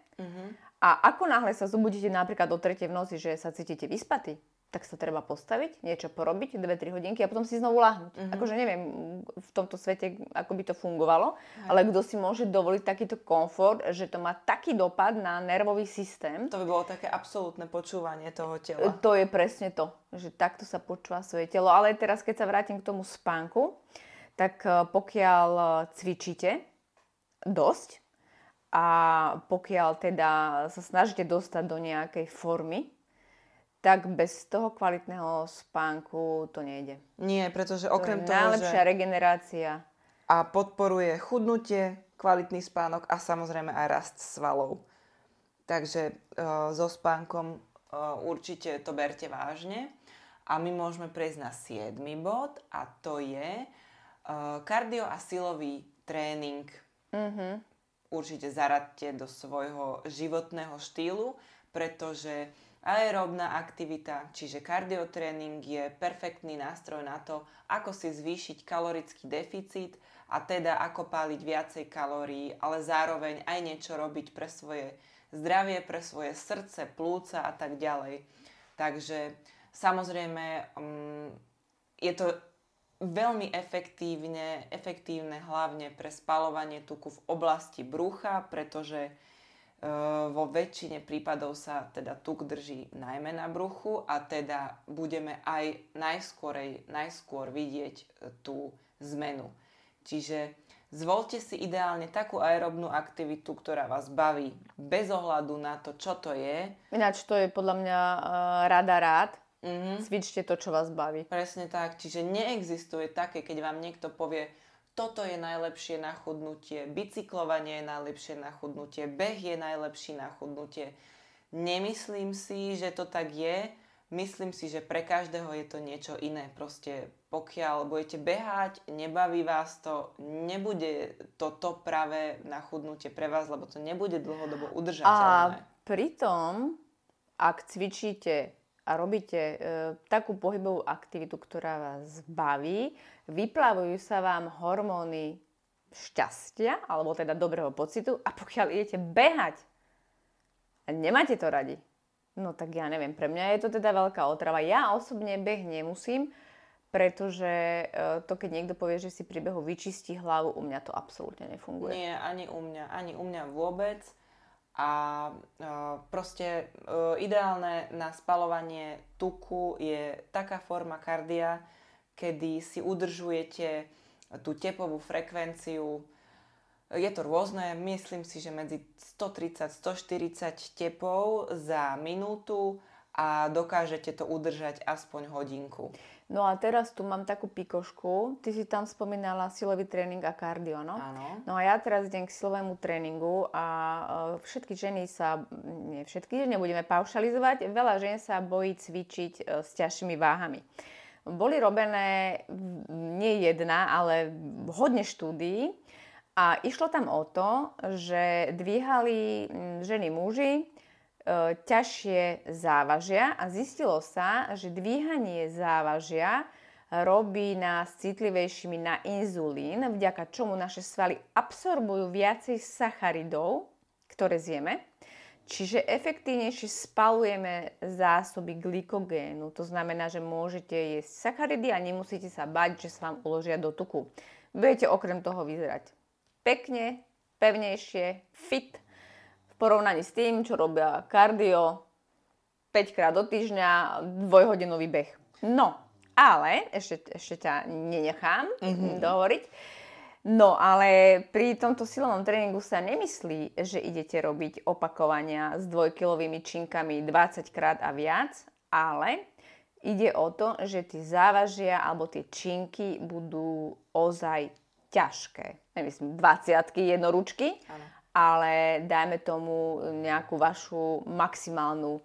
A ako náhle sa zobudíte napríklad o 3 v noci, že sa cítite vyspatí, tak sa treba postaviť, niečo porobiť, 2-3 hodinky a potom si znovu láhnuť. Akože neviem v tomto svete, ako by to fungovalo, ale kto si môže dovoliť takýto komfort, že to má taký dopad na nervový systém, To by bolo také absolútne počúvanie toho tela. to je presne to, že takto sa počúva svoje telo. Ale teraz, keď sa vrátim k tomu spánku, tak eh, pokiaľ eh, cvičíte dosť a pokiaľ teda sa snažíte dostať do nejakej formy, tak bez toho kvalitného spánku to nejde. Nie, pretože To okrem je toho, najlepšia že regenerácia. a podporuje chudnutie, kvalitný spánok a samozrejme aj rast svalov. Takže uh, so spánkom uh, určite to berte vážne. A my môžeme prejsť na 7. bod a to je uh, kardio a silový tréning. Mhm. Určite zaradte do svojho životného štýlu, pretože aerobná aktivita, čiže kardiotréning je perfektný nástroj na to, ako si zvýšiť kalorický deficit a teda ako páliť viacej kalórií, ale zároveň aj niečo robiť pre svoje zdravie, pre svoje srdce, plúca a tak ďalej. Takže samozrejme um, je to veľmi efektívne, efektívne hlavne pre spalovanie tuku v oblasti brucha, pretože vo väčšine prípadov sa teda tuk drží najmä na bruchu a teda budeme aj najskôrej, najskôr vidieť e, tú zmenu. Čiže zvolte si ideálne takú aerobnú aktivitu, ktorá vás baví bez ohľadu na to, čo to je. Ináč to je podľa mňa uh, rada rád, Mm-hmm. Cvičte to, čo vás baví. Presne tak. Čiže neexistuje také, keď vám niekto povie, toto je najlepšie na chudnutie, bicyklovanie je najlepšie na chudnutie, beh je najlepší na chudnutie. Nemyslím si, že to tak je. Myslím si, že pre každého je to niečo iné. Proste pokiaľ budete behať, nebaví vás to, nebude toto práve na chudnutie pre vás, lebo to nebude dlhodobo udržateľné. A pritom, ak cvičíte a robíte e, takú pohybovú aktivitu, ktorá vás baví, vyplavujú sa vám hormóny šťastia, alebo teda dobrého pocitu a pokiaľ idete behať a nemáte to radi, no tak ja neviem, pre mňa je to teda veľká otrava. Ja osobne beh nemusím, pretože e, to, keď niekto povie, že si pri behu vyčistí hlavu, u mňa to absolútne nefunguje. Nie, ani u mňa, ani u mňa vôbec. A uh, proste uh, ideálne na spalovanie tuku je taká forma kardia, kedy si udržujete tú tepovú frekvenciu. Je to rôzne, myslím si, že medzi 130-140 tepov za minútu a dokážete to udržať aspoň hodinku. No a teraz tu mám takú pikošku. Ty si tam spomínala silový tréning a kardio, no? Áno. No a ja teraz idem k silovému tréningu a uh, všetky ženy sa, nie všetky, nebudeme paušalizovať, veľa žien sa bojí cvičiť uh, s ťažšími váhami. Boli robené nie jedna, ale hodne štúdií a išlo tam o to, že dvíhali ženy muži E, ťažšie závažia a zistilo sa, že dvíhanie závažia robí nás citlivejšími na inzulín, vďaka čomu naše svaly absorbujú viacej sacharidov, ktoré zjeme. Čiže efektívnejšie spalujeme zásoby glykogénu. To znamená, že môžete jesť sacharidy a nemusíte sa bať, že sa vám uložia do tuku. Budete okrem toho vyzerať pekne, pevnejšie, fit porovnaní s tým, čo robia kardio 5 krát do týždňa, dvojhodinový beh. No, ale ešte, ešte ťa nenechám mm-hmm. dohovoriť. No, ale pri tomto silovom tréningu sa nemyslí, že idete robiť opakovania s dvojkilovými činkami 20 krát a viac, ale ide o to, že tie závažia alebo tie činky budú ozaj ťažké. Nemyslím 20 jednoručky, ano ale dajme tomu nejakú vašu maximálnu,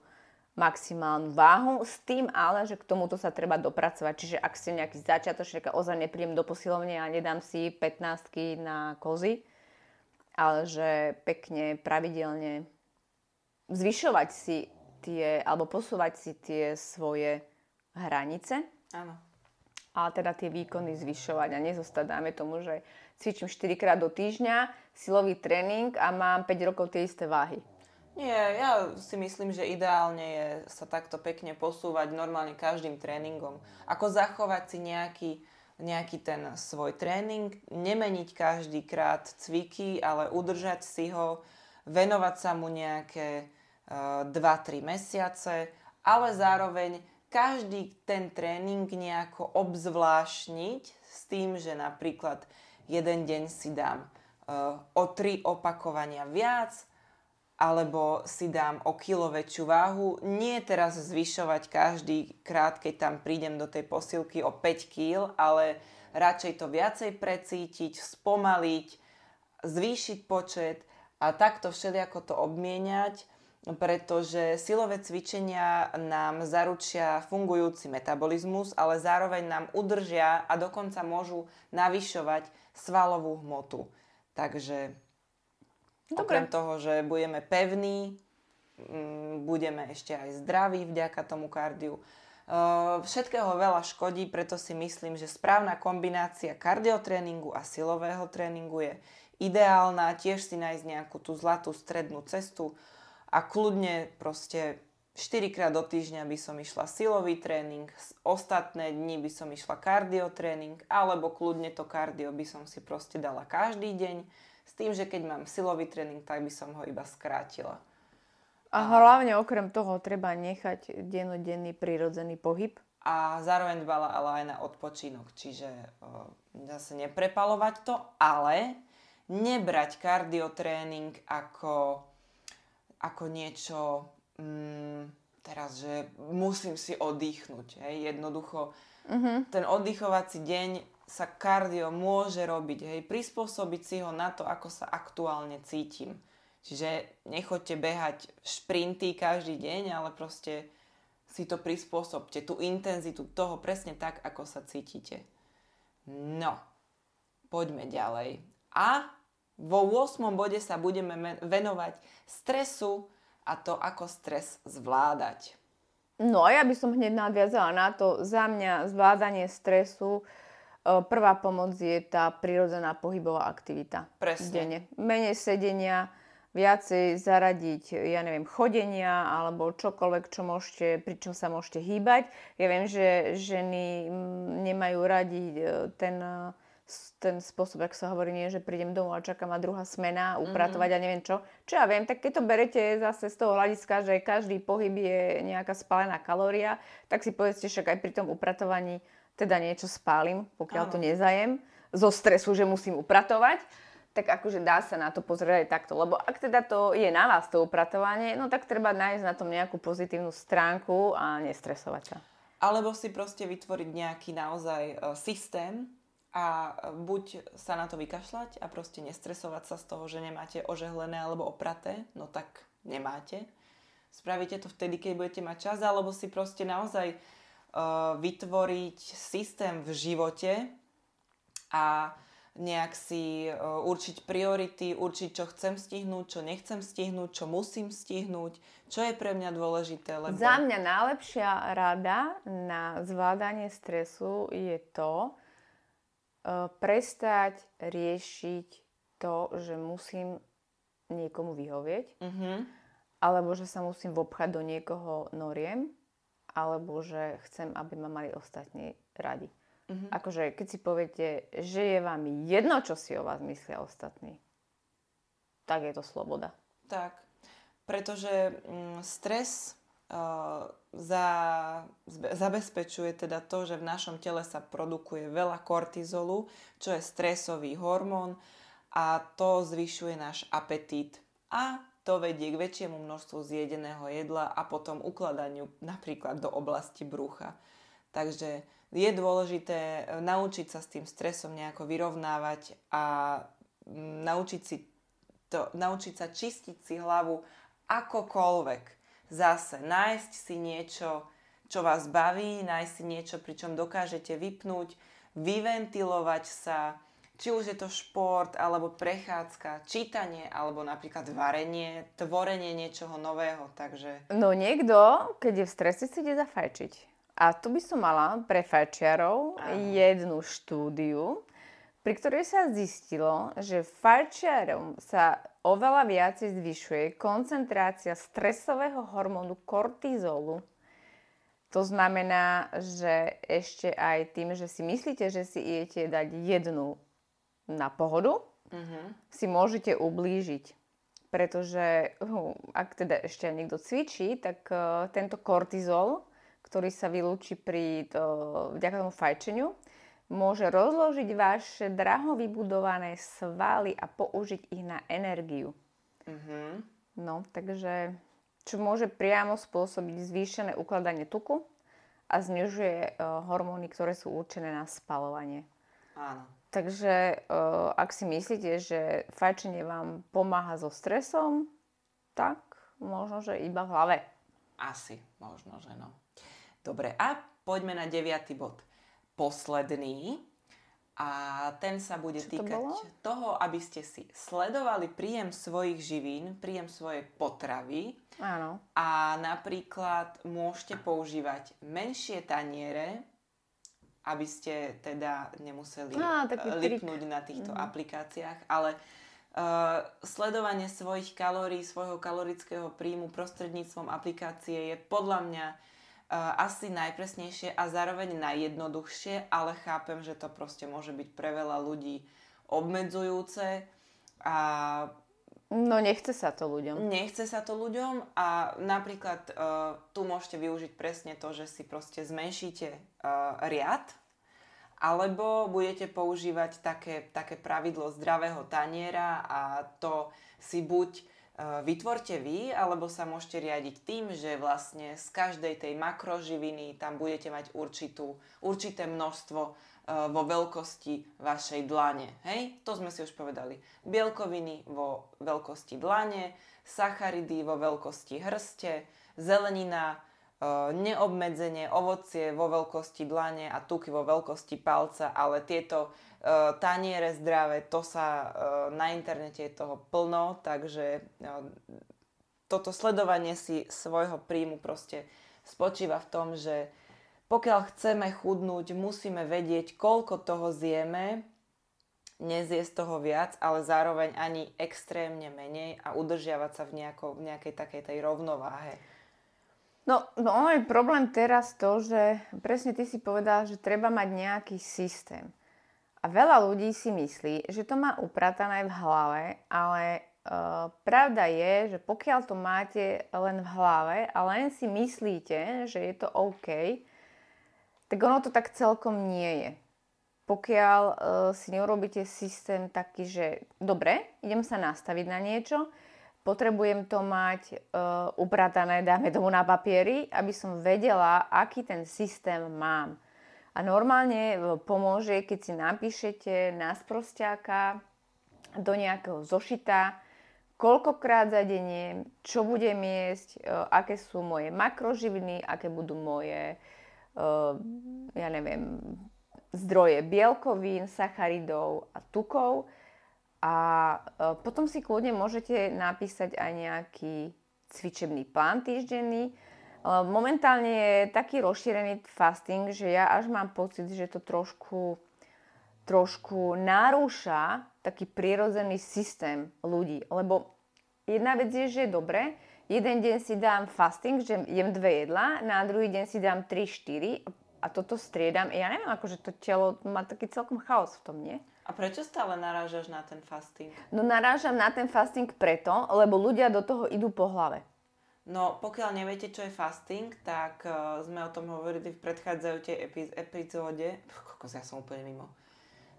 maximálnu váhu s tým ale, že k tomuto sa treba dopracovať. Čiže ak ste nejaký začiatočník ozaj nepríjem do posilovne a nedám si 15 na kozy, ale že pekne, pravidelne zvyšovať si tie, alebo posúvať si tie svoje hranice. Áno. A teda tie výkony zvyšovať a nezostať, dáme tomu, že cvičím 4 krát do týždňa, silový tréning a mám 5 rokov tie isté váhy. Nie, ja si myslím, že ideálne je sa takto pekne posúvať normálne každým tréningom. Ako zachovať si nejaký, nejaký ten svoj tréning, nemeniť každý krát cviky, ale udržať si ho, venovať sa mu nejaké e, 2-3 mesiace, ale zároveň každý ten tréning nejako obzvlášniť s tým, že napríklad jeden deň si dám uh, o tri opakovania viac, alebo si dám o kilo väčšiu váhu. Nie teraz zvyšovať každý krát, keď tam prídem do tej posilky o 5 kg, ale radšej to viacej precítiť, spomaliť, zvýšiť počet a takto všelijako to obmieniať, pretože silové cvičenia nám zaručia fungujúci metabolizmus, ale zároveň nám udržia a dokonca môžu navyšovať svalovú hmotu. Takže Dobre. okrem toho, že budeme pevní, mm, budeme ešte aj zdraví vďaka tomu kardiu. Všetkého veľa škodí, preto si myslím, že správna kombinácia kardiotréningu a silového tréningu je ideálna. Tiež si nájsť nejakú tú zlatú strednú cestu a kľudne proste 4 krát do týždňa by som išla silový tréning, ostatné dni by som išla kardiotréning, alebo kľudne to kardio by som si proste dala každý deň, s tým, že keď mám silový tréning, tak by som ho iba skrátila. A hlavne okrem toho treba nechať dennodenný prírodzený pohyb. A zároveň dbala ale aj na odpočinok, čiže o, zase neprepalovať to, ale nebrať kardiotréning ako, ako niečo mm, teraz, že musím si oddychnúť. Hej. Jednoducho uh-huh. ten oddychovací deň sa kardio môže robiť. Hej. Prispôsobiť si ho na to, ako sa aktuálne cítim. Čiže nechoďte behať šprinty každý deň, ale proste si to prispôsobte, tú intenzitu toho presne tak, ako sa cítite. No, poďme ďalej. A vo 8. bode sa budeme venovať stresu a to, ako stres zvládať. No a ja by som hneď nadviazala na to, za mňa zvládanie stresu, e, prvá pomoc je tá prirodzená pohybová aktivita. Presne. Denne. Menej sedenia, viacej zaradiť, ja neviem, chodenia alebo čokoľvek, čo môžete, pri čom sa môžete hýbať. Ja viem, že ženy nemajú radi e, ten, ten spôsob, ako sa hovorí, nie, že prídem domov a čakám ma druhá smena, upratovať mm-hmm. a neviem čo. Čo ja viem, tak keď to berete zase z toho hľadiska, že každý pohyb je nejaká spálená kalória, tak si povedzte však aj pri tom upratovaní teda niečo spálim, pokiaľ Áno. to nezajem, zo stresu, že musím upratovať tak akože dá sa na to pozrieť aj takto. Lebo ak teda to je na vás to upratovanie, no tak treba nájsť na tom nejakú pozitívnu stránku a nestresovať sa. Alebo si proste vytvoriť nejaký naozaj e, systém a buď sa na to vykašľať a proste nestresovať sa z toho, že nemáte ožehlené alebo opraté, no tak nemáte. Spravíte to vtedy, keď budete mať čas, alebo si proste naozaj uh, vytvoriť systém v živote a nejak si e, určiť priority, určiť, čo chcem stihnúť, čo nechcem stihnúť, čo musím stihnúť, čo je pre mňa dôležité. Lebo... Za mňa najlepšia rada na zvládanie stresu je to, prestať riešiť to, že musím niekomu vyhovieť, uh-huh. alebo že sa musím vopchať do niekoho noriem, alebo že chcem, aby ma mali ostatní radi. Mm-hmm. Akože keď si poviete, že je vám jedno, čo si o vás myslia ostatní, tak je to sloboda. Tak, pretože mm, stres za, zabezpečuje teda to, že v našom tele sa produkuje veľa kortizolu, čo je stresový hormón a to zvyšuje náš apetít. A to vedie k väčšiemu množstvu zjedeného jedla a potom ukladaniu napríklad do oblasti brucha. Takže je dôležité eh, naučiť sa s tým stresom nejako vyrovnávať a mm, naučiť, si to, naučiť sa čistiť si hlavu akokoľvek. Zase nájsť si niečo, čo vás baví, nájsť si niečo, pričom dokážete vypnúť, vyventilovať sa, či už je to šport, alebo prechádzka, čítanie, alebo napríklad varenie, tvorenie niečoho nového, takže... No niekto, keď je v strese, si ide zafajčiť. A tu by som mala pre fajčiarov jednu štúdiu, pri ktorej sa zistilo, že fajčiarom sa oveľa viacej zvyšuje koncentrácia stresového hormónu kortizolu. To znamená, že ešte aj tým, že si myslíte, že si idete dať jednu na pohodu, uh-huh. si môžete ublížiť. Pretože uh, ak teda ešte niekto cvičí, tak uh, tento kortizol ktorý sa vylúči pri to, vďaka tomu fajčeniu, môže rozložiť vaše draho vybudované svaly a použiť ich na energiu. Mm-hmm. No, takže čo môže priamo spôsobiť zvýšené ukladanie tuku a znižuje uh, hormóny, ktoré sú určené na spalovanie. Áno. Takže uh, ak si myslíte, že fajčenie vám pomáha so stresom, tak možno, že iba v hlave. Asi, možno, že no. Dobre, a poďme na deviatý bod. Posledný. A ten sa bude Čo týkať to toho, aby ste si sledovali príjem svojich živín, príjem svojej potravy. Áno. A napríklad môžete používať menšie taniere, aby ste teda nemuseli Á, lipnúť na týchto mm. aplikáciách, ale uh, sledovanie svojich kalórií, svojho kalorického príjmu prostredníctvom aplikácie je podľa mňa asi najpresnejšie a zároveň najjednoduchšie, ale chápem, že to proste môže byť pre veľa ľudí obmedzujúce a No nechce sa to ľuďom. Nechce sa to ľuďom a napríklad uh, tu môžete využiť presne to, že si proste zmenšíte uh, riad alebo budete používať také, také pravidlo zdravého taniera a to si buď vytvorte vy, alebo sa môžete riadiť tým, že vlastne z každej tej makroživiny tam budete mať určitú, určité množstvo e, vo veľkosti vašej dlane. Hej? To sme si už povedali. Bielkoviny vo veľkosti dlane, sacharidy vo veľkosti hrste, zelenina, e, neobmedzenie, ovocie vo veľkosti dlane a tuky vo veľkosti palca, ale tieto taniere zdravé, to sa eh, na internete je toho plno, takže eh, toto sledovanie si svojho príjmu proste spočíva v tom, že pokiaľ chceme chudnúť, musíme vedieť, koľko toho zjeme, nezjesť toho viac, ale zároveň ani extrémne menej a udržiavať sa v, nejako, v nejakej takej tej rovnováhe. No, no je problém teraz to, že presne ty si povedala, že treba mať nejaký systém. A veľa ľudí si myslí, že to má upratané v hlave, ale uh, pravda je, že pokiaľ to máte len v hlave a len si myslíte, že je to OK, tak ono to tak celkom nie je. Pokiaľ uh, si neurobíte systém taký, že dobre, idem sa nastaviť na niečo, potrebujem to mať uh, upratané, dáme tomu na papieri, aby som vedela, aký ten systém mám. A normálne e, pomôže, keď si napíšete na sprosťáka do nejakého zošita, koľkokrát za denne, čo budem jesť, e, aké sú moje makroživiny, aké budú moje, e, ja neviem, zdroje bielkovín, sacharidov a tukov. A potom si kľudne môžete napísať aj nejaký cvičebný plán týždenný, Momentálne je taký rozšírený fasting, že ja až mám pocit, že to trošku, trošku narúša taký prirodzený systém ľudí. Lebo jedna vec je, že je dobre, jeden deň si dám fasting, že jem dve jedla, na druhý deň si dám 3-4 a toto striedam. Ja neviem, akože to telo má taký celkom chaos v tom, nie? A prečo stále narážaš na ten fasting? No narážam na ten fasting preto, lebo ľudia do toho idú po hlave. No, pokiaľ neviete, čo je fasting, tak uh, sme o tom hovorili v predchádzajúcej epizóde. Kokos, ja som úplne mimo.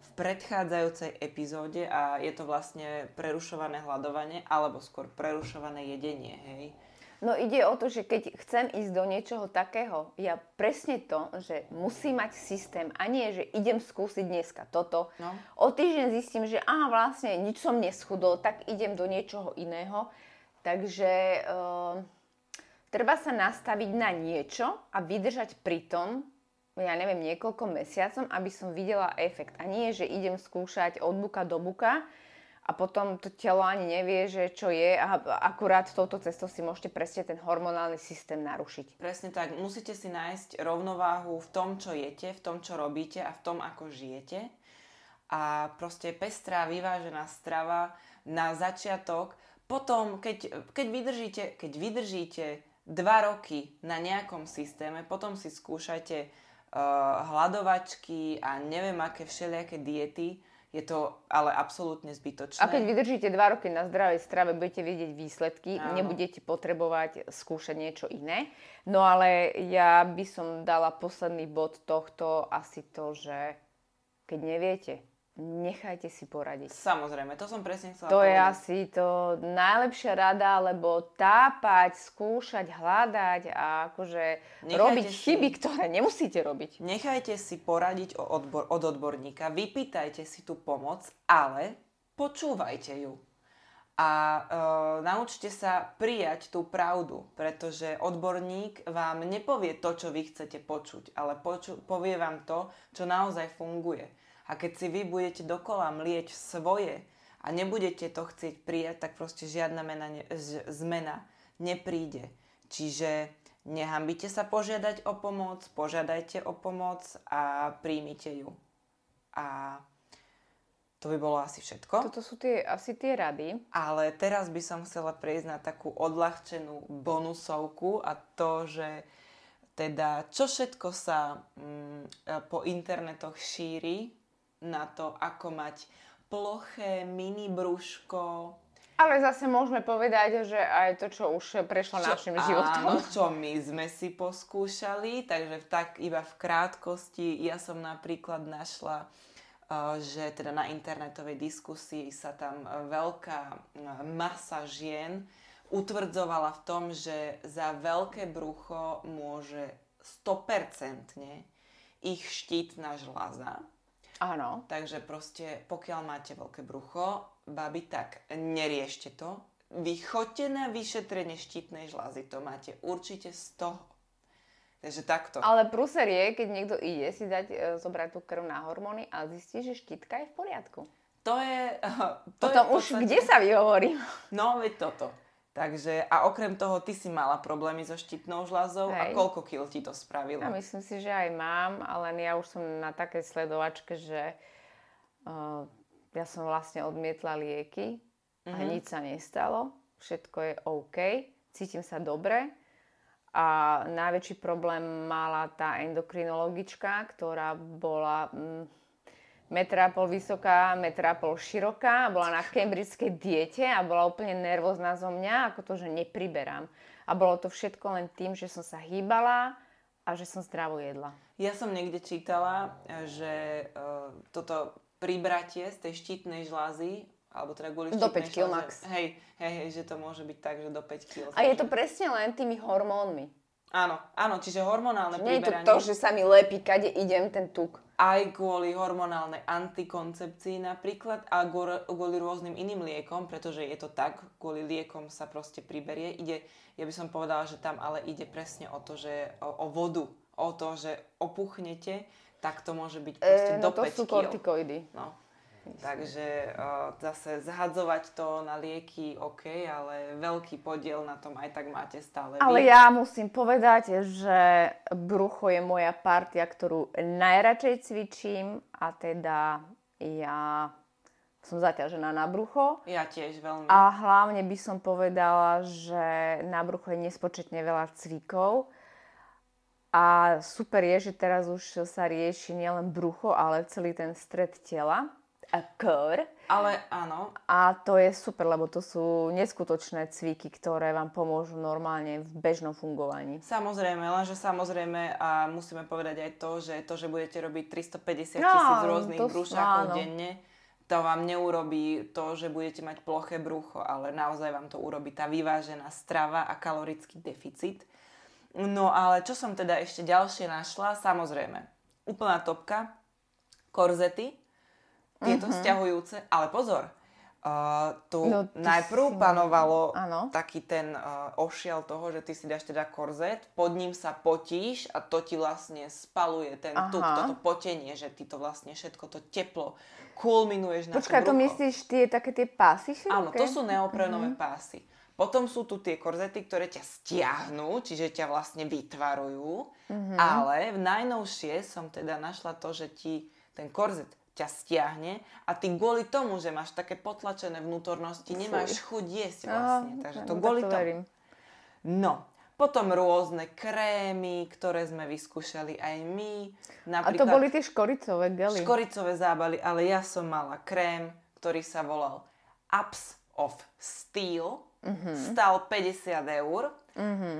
V predchádzajúcej epizóde a je to vlastne prerušované hľadovanie, alebo skôr prerušované jedenie, hej. No ide o to, že keď chcem ísť do niečoho takého, ja presne to, že musím mať systém a nie, že idem skúsiť dneska toto. No. O týždeň zistím, že aha, vlastne nič som neschudol, tak idem do niečoho iného Takže uh, treba sa nastaviť na niečo a vydržať pri tom, ja neviem, niekoľko mesiacom, aby som videla efekt. A nie, že idem skúšať od buka do buka a potom to telo ani nevie, že čo je a akurát touto cestou si môžete presne ten hormonálny systém narušiť. Presne tak. Musíte si nájsť rovnováhu v tom, čo jete, v tom, čo robíte a v tom, ako žijete. A proste pestrá, vyvážená strava na začiatok potom, keď, keď, vydržíte, keď vydržíte dva roky na nejakom systéme, potom si skúšajte uh, hľadovačky a neviem aké všelijaké diety, je to ale absolútne zbytočné. A keď vydržíte dva roky na zdravej strave, budete vidieť výsledky, Áno. nebudete potrebovať skúšať niečo iné. No ale ja by som dala posledný bod tohto asi to, že keď neviete, nechajte si poradiť. Samozrejme, to som presne chcela To povedať. je asi to najlepšia rada, lebo tápať, skúšať, hľadať a akože nechajte robiť si, chyby, ktoré nemusíte robiť. Nechajte si poradiť o odbor, od odborníka, vypýtajte si tú pomoc, ale počúvajte ju. A e, naučte sa prijať tú pravdu, pretože odborník vám nepovie to, čo vy chcete počuť, ale poču, povie vám to, čo naozaj funguje. A keď si vy budete dokola mlieť svoje a nebudete to chcieť prijať, tak proste žiadna mena ne, zmena nepríde. Čiže nehambite sa požiadať o pomoc, požiadajte o pomoc a príjmite ju. A to by bolo asi všetko. Toto sú tie, asi tie rady. Ale teraz by som chcela prejsť na takú odľahčenú bonusovku a to, že teda čo všetko sa mm, po internetoch šíri na to, ako mať ploché mini brúško. Ale zase môžeme povedať, že aj to, čo už prešlo čo, našim životom. Áno, čo my sme si poskúšali, takže tak iba v krátkosti ja som napríklad našla že teda na internetovej diskusii sa tam veľká masa žien utvrdzovala v tom, že za veľké brucho môže 100% ich štítna žľaza. Áno. Takže proste, pokiaľ máte veľké brucho, babi, tak neriešte to. Vy chodte na vyšetrenie štítnej žľazy, to máte určite z toho. Takže takto. Ale prúser je, keď niekto ide si dať, e, zobrať tú krv na hormóny a zistí, že štítka je v poriadku. To je... To Potom je už podstate- kde sa vyhovorím? No, veď toto. Takže, a okrem toho, ty si mala problémy so štítnou žľazou a Hej. koľko kil ti to spravilo? Ja myslím si, že aj mám, ale ja už som na takej sledovačke, že uh, ja som vlastne odmietla lieky a Mhm. nič sa nestalo. Všetko je OK, cítim sa dobre. A najväčší problém mala tá endokrinologička, ktorá bola mm, metra pol vysoká, metra pol široká, bola na cambridgeskej diete a bola úplne nervózna zo mňa, ako to, že nepriberám. A bolo to všetko len tým, že som sa hýbala a že som zdravo jedla. Ja som niekde čítala, že uh, toto pribratie z tej štítnej žľazy, alebo teda kvôli Do štítnej 5 kil žľaze- max. Hej, hej, hej, že to môže byť tak, že do 5 kg. A je to presne len tými hormónmi. Áno, áno, čiže hormonálne Nie je to priberanie. to, že sa mi lepí, kade idem ten tuk. Aj kvôli hormonálnej antikoncepcii napríklad a kvôli, rôznym iným liekom, pretože je to tak, kvôli liekom sa proste priberie. Ide, ja by som povedala, že tam ale ide presne o to, že o, o vodu, o to, že opuchnete, tak to môže byť proste E, do no to 5 sú kortikoidy. No. Takže uh, zase zhadzovať to na lieky, OK, ale veľký podiel na tom aj tak máte stále Ale vy. ja musím povedať, že brucho je moja partia, ktorú najradšej cvičím a teda ja som zaťažená na brucho. Ja tiež veľmi. A hlavne by som povedala, že na brucho je nespočetne veľa cvikov. A super je, že teraz už sa rieši nielen brucho, ale celý ten stred tela a kor. Ale áno, A to je super, lebo to sú neskutočné cviky, ktoré vám pomôžu normálne v bežnom fungovaní. Samozrejme, lenže samozrejme a musíme povedať aj to, že to, že budete robiť 350 No, tisíc rôznych to- brúšakov áno. denne, to vám neurobí to, že budete mať ploché brucho, ale naozaj vám to urobí tá vyvážená strava a kalorický deficit. No ale čo som teda ešte ďalšie našla, samozrejme, úplná topka, korzety, tieto sťahujúce, ale pozor, uh, tu No, najprv si- panovalo Áno. taký ten uh, ošiel toho, že ty si dáš teda korzet, pod ním sa potíš a to ti vlastne spaluje ten Aha. tuk, toto potenie, že ty to vlastne všetko to teplo kulminuješ na Počkaj, to to myslíš tie také tie pásy široké? Áno, to sú neoprenové pásy. Potom sú tu tie korzety, ktoré ťa stiahnu, čiže ťa vlastne vytvarujú. Ale v najnovšie som teda našla to, že ti ten korzet ťa stiahne a ty kvôli tomu, že máš také potlačené vnútornosti, nemáš chuť jesť vlastne. Takže to no, kvôli to tomu. No, potom rôzne krémy, ktoré sme vyskúšali aj my. A Napríklad to boli tie škoricové gely. škoricové zábaly, ale ja som mala krém, ktorý sa volal Ups of Steel. Stal 50 eur.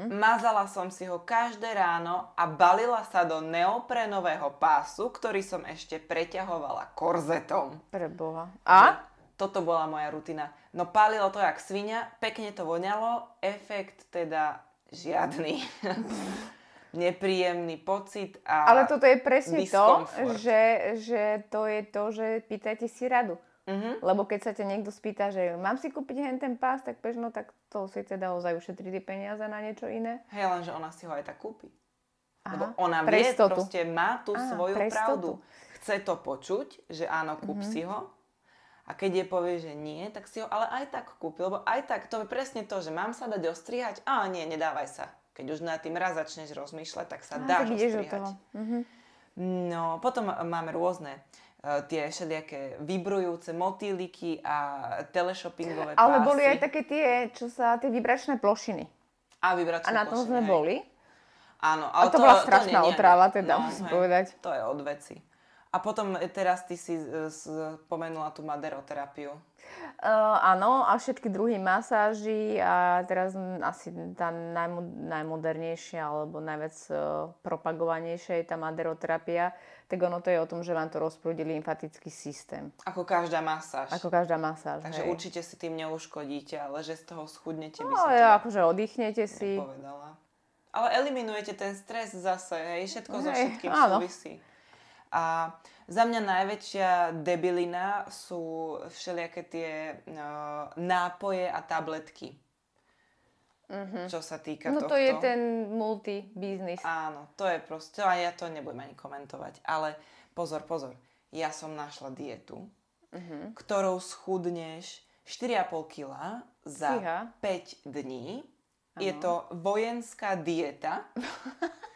Mazala som si ho každé ráno a balila sa do neoprenového pásu, ktorý som ešte preťahovala korzetom. Pre Boha. A? Toto bola moja rutina. No pálilo to jak svinia, pekne to voňalo, efekt teda žiadny. Nepríjemný pocit a Ale toto je presne to, diskomfort. že, že to je to, že pýtajte si radu. Mhm. Lebo keď sa ťa niekto spýta, že mám si kúpiť hen ten pás, tak bežno, tak to si teda ozaj ušetrí tie peniaze na niečo iné. Hej, lenže ona si ho aj tak kúpi. Aha, Lebo ona vie, istotu. proste má tú Á, svoju pravdu. istotu. Chce to počuť, že áno, kúp si ho. A keď jej povie, že nie, tak si ho ale aj tak kúpi. Lebo aj tak, to je presne to, že mám sa dať ostrihať. A nie, nedávaj sa. Keď už nad tým raz začneš rozmýšľať, tak sa Á, dáš tak ostrihať. Mhm. No, potom máme rôzne tie všelijaké vybrujúce motýliky a teleshoppingové Ale pásy. boli aj také tie, čo sa, tie vibračné plošiny. A vybračné A na tom plošiny, sme hej. boli. Áno, A ale to bola strašná nie, nie, otrava, teda, musím povedať. To je od veci. A potom e, teraz ty si e, spomenula tú maderoterapiu. Uh, áno, a všetky druhy masáží a teraz asi tá najmo, najmodernejšia alebo najviac uh, propagovanejšia je tá maderoterapia, tak ono to je o tom, že vám to rozprúdi lymfatický systém. Ako každá masáž. Ako každá masáž, Takže hej. určite si tým neuškodíte, ale že z toho schudnete by No, som ja, teda akože oddychnete si. nepovedala. Ale eliminujete ten stres zase, hej, všetko so Hej, všetkým áno. súvisí. A za mňa najväčšia debilina sú všelijaké tie uh, nápoje a tabletky. Čo sa týka No tohto. to je ten multi-biznis. Áno, to je proste, a ja to nebudem ani komentovať. Ale pozor, pozor, ja som našla dietu, Mhm. ktorou schudneš 4,5 kg za Fíha. 5 dní. Je Áno. to vojenská dieta.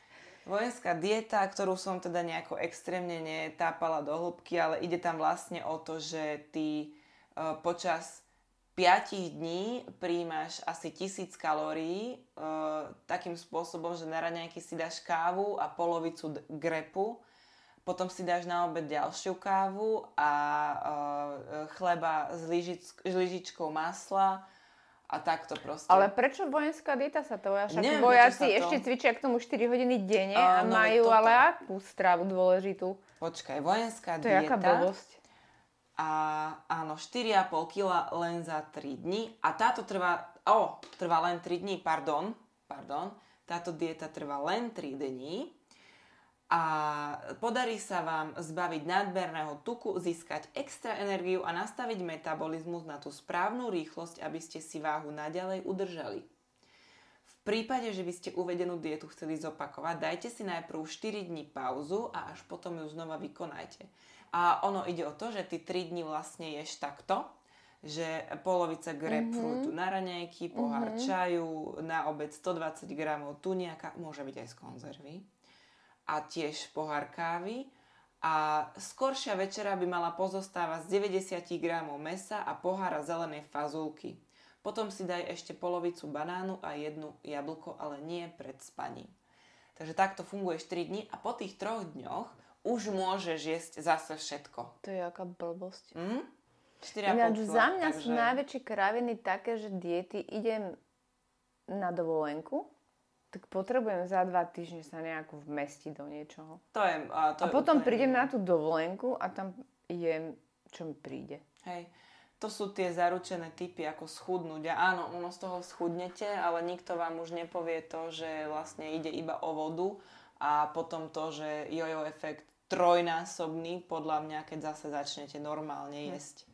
vojenská dieta, ktorú som teda nejako extrémne netápala do hĺbky, ale ide tam vlastne o to, že ty uh, počas 5 dní príjmaš asi 1000 kalórií uh, takým spôsobom, že na raňajky si dáš kávu a polovicu grepu, potom si dáš na obed ďalšiu kávu a uh, chleba s lyžičkou masla a takto proste. Ale prečo vojenská dieta sa to? Však Neviem, vojaci to- ešte cvičia k tomu 4 hodiny denne a Áno, majú toto. ale akú stravu dôležitú? Počkaj, vojenská To je dieta. aká blbosť. A áno, 4,5 kg len za 3 dní. A táto trvá, o, trvá len 3 dní, pardon, pardon. Táto dieta trvá len 3 dní. A podarí sa vám zbaviť nadmerného tuku, získať extra energiu a nastaviť metabolizmus na tú správnu rýchlosť, aby ste si váhu naďalej udržali. V prípade, že by ste uvedenú dietu chceli zopakovať, dajte si najprv 4 dní pauzu a až potom ju znova vykonajte. A ono ide o to, že ty 3 dní vlastne ješ takto, že polovica grapefruitu na raňajky, pohár čaju, na obed 120 gramov tuniaka, môže byť aj z konzervy, a tiež pohár kávy. A skoršia večera by mala pozostávať z 90 gramov mesa a pohára zelenej fazulky. Potom si daj ešte polovicu banánu a jednu jablko, ale nie pred spaním. Takže takto funguješ 3 dní a po tých troch dňoch už môžeš jesť zase všetko. To je aká blbosť. Hm? 4,5 Ináč za mňa sú takže- najväčšie kraviny také, že diety idem na dovolenku, tak potrebujem za dva týždne sa nejako vmestiť do niečoho. To je, a, to A je potom úplne prídem na tú dovolenku a tam jem, čo mi príde. Hej. To sú tie zaručené typy, ako schudnúť. A áno, ono z toho schudnete, ale nikto vám už nepovie to, že vlastne ide iba o vodu a potom to, že jojo efekt trojnásobný, podľa mňa, keď zase začnete normálne jesť.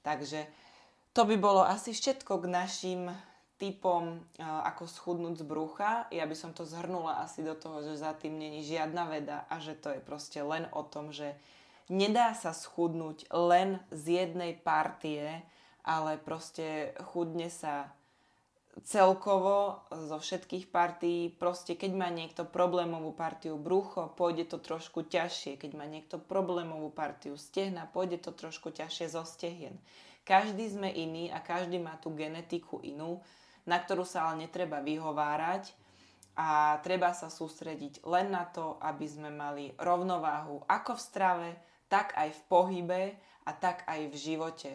Takže to by bolo asi všetko k našim typom, a, ako schudnúť z brucha. Ja by som to zhrnula asi do toho, že za tým není žiadna veda a že to je proste len o tom, že nedá sa schudnúť len z jednej partie, ale proste chudne sa celkovo zo všetkých partí. Proste keď má niekto problémovú partiu brucho, pôjde to trošku ťažšie. Keď má niekto problémovú partiu stehna, pôjde to trošku ťažšie zo stehien. Každý sme iný a každý má tú genetiku inú, na ktorú sa ale netreba vyhovárať a treba sa sústrediť len na to, aby sme mali rovnováhu ako v strave, tak aj v pohybe a tak aj v živote.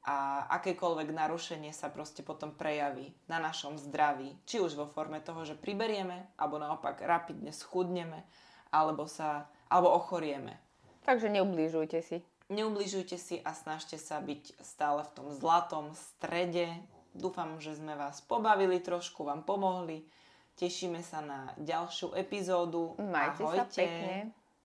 A akékoľvek narušenie sa proste potom prejaví na našom zdraví. Či už vo forme toho, že priberieme, alebo naopak rapidne schudneme, alebo, sa, alebo ochorieme. Takže neublížujte si. Neubližujte si a snažte sa byť stále v tom zlatom strede. Dúfam, že sme vás pobavili trošku, vám pomohli. Tešíme sa na ďalšiu epizódu. Majte sa Ahojte. pekne.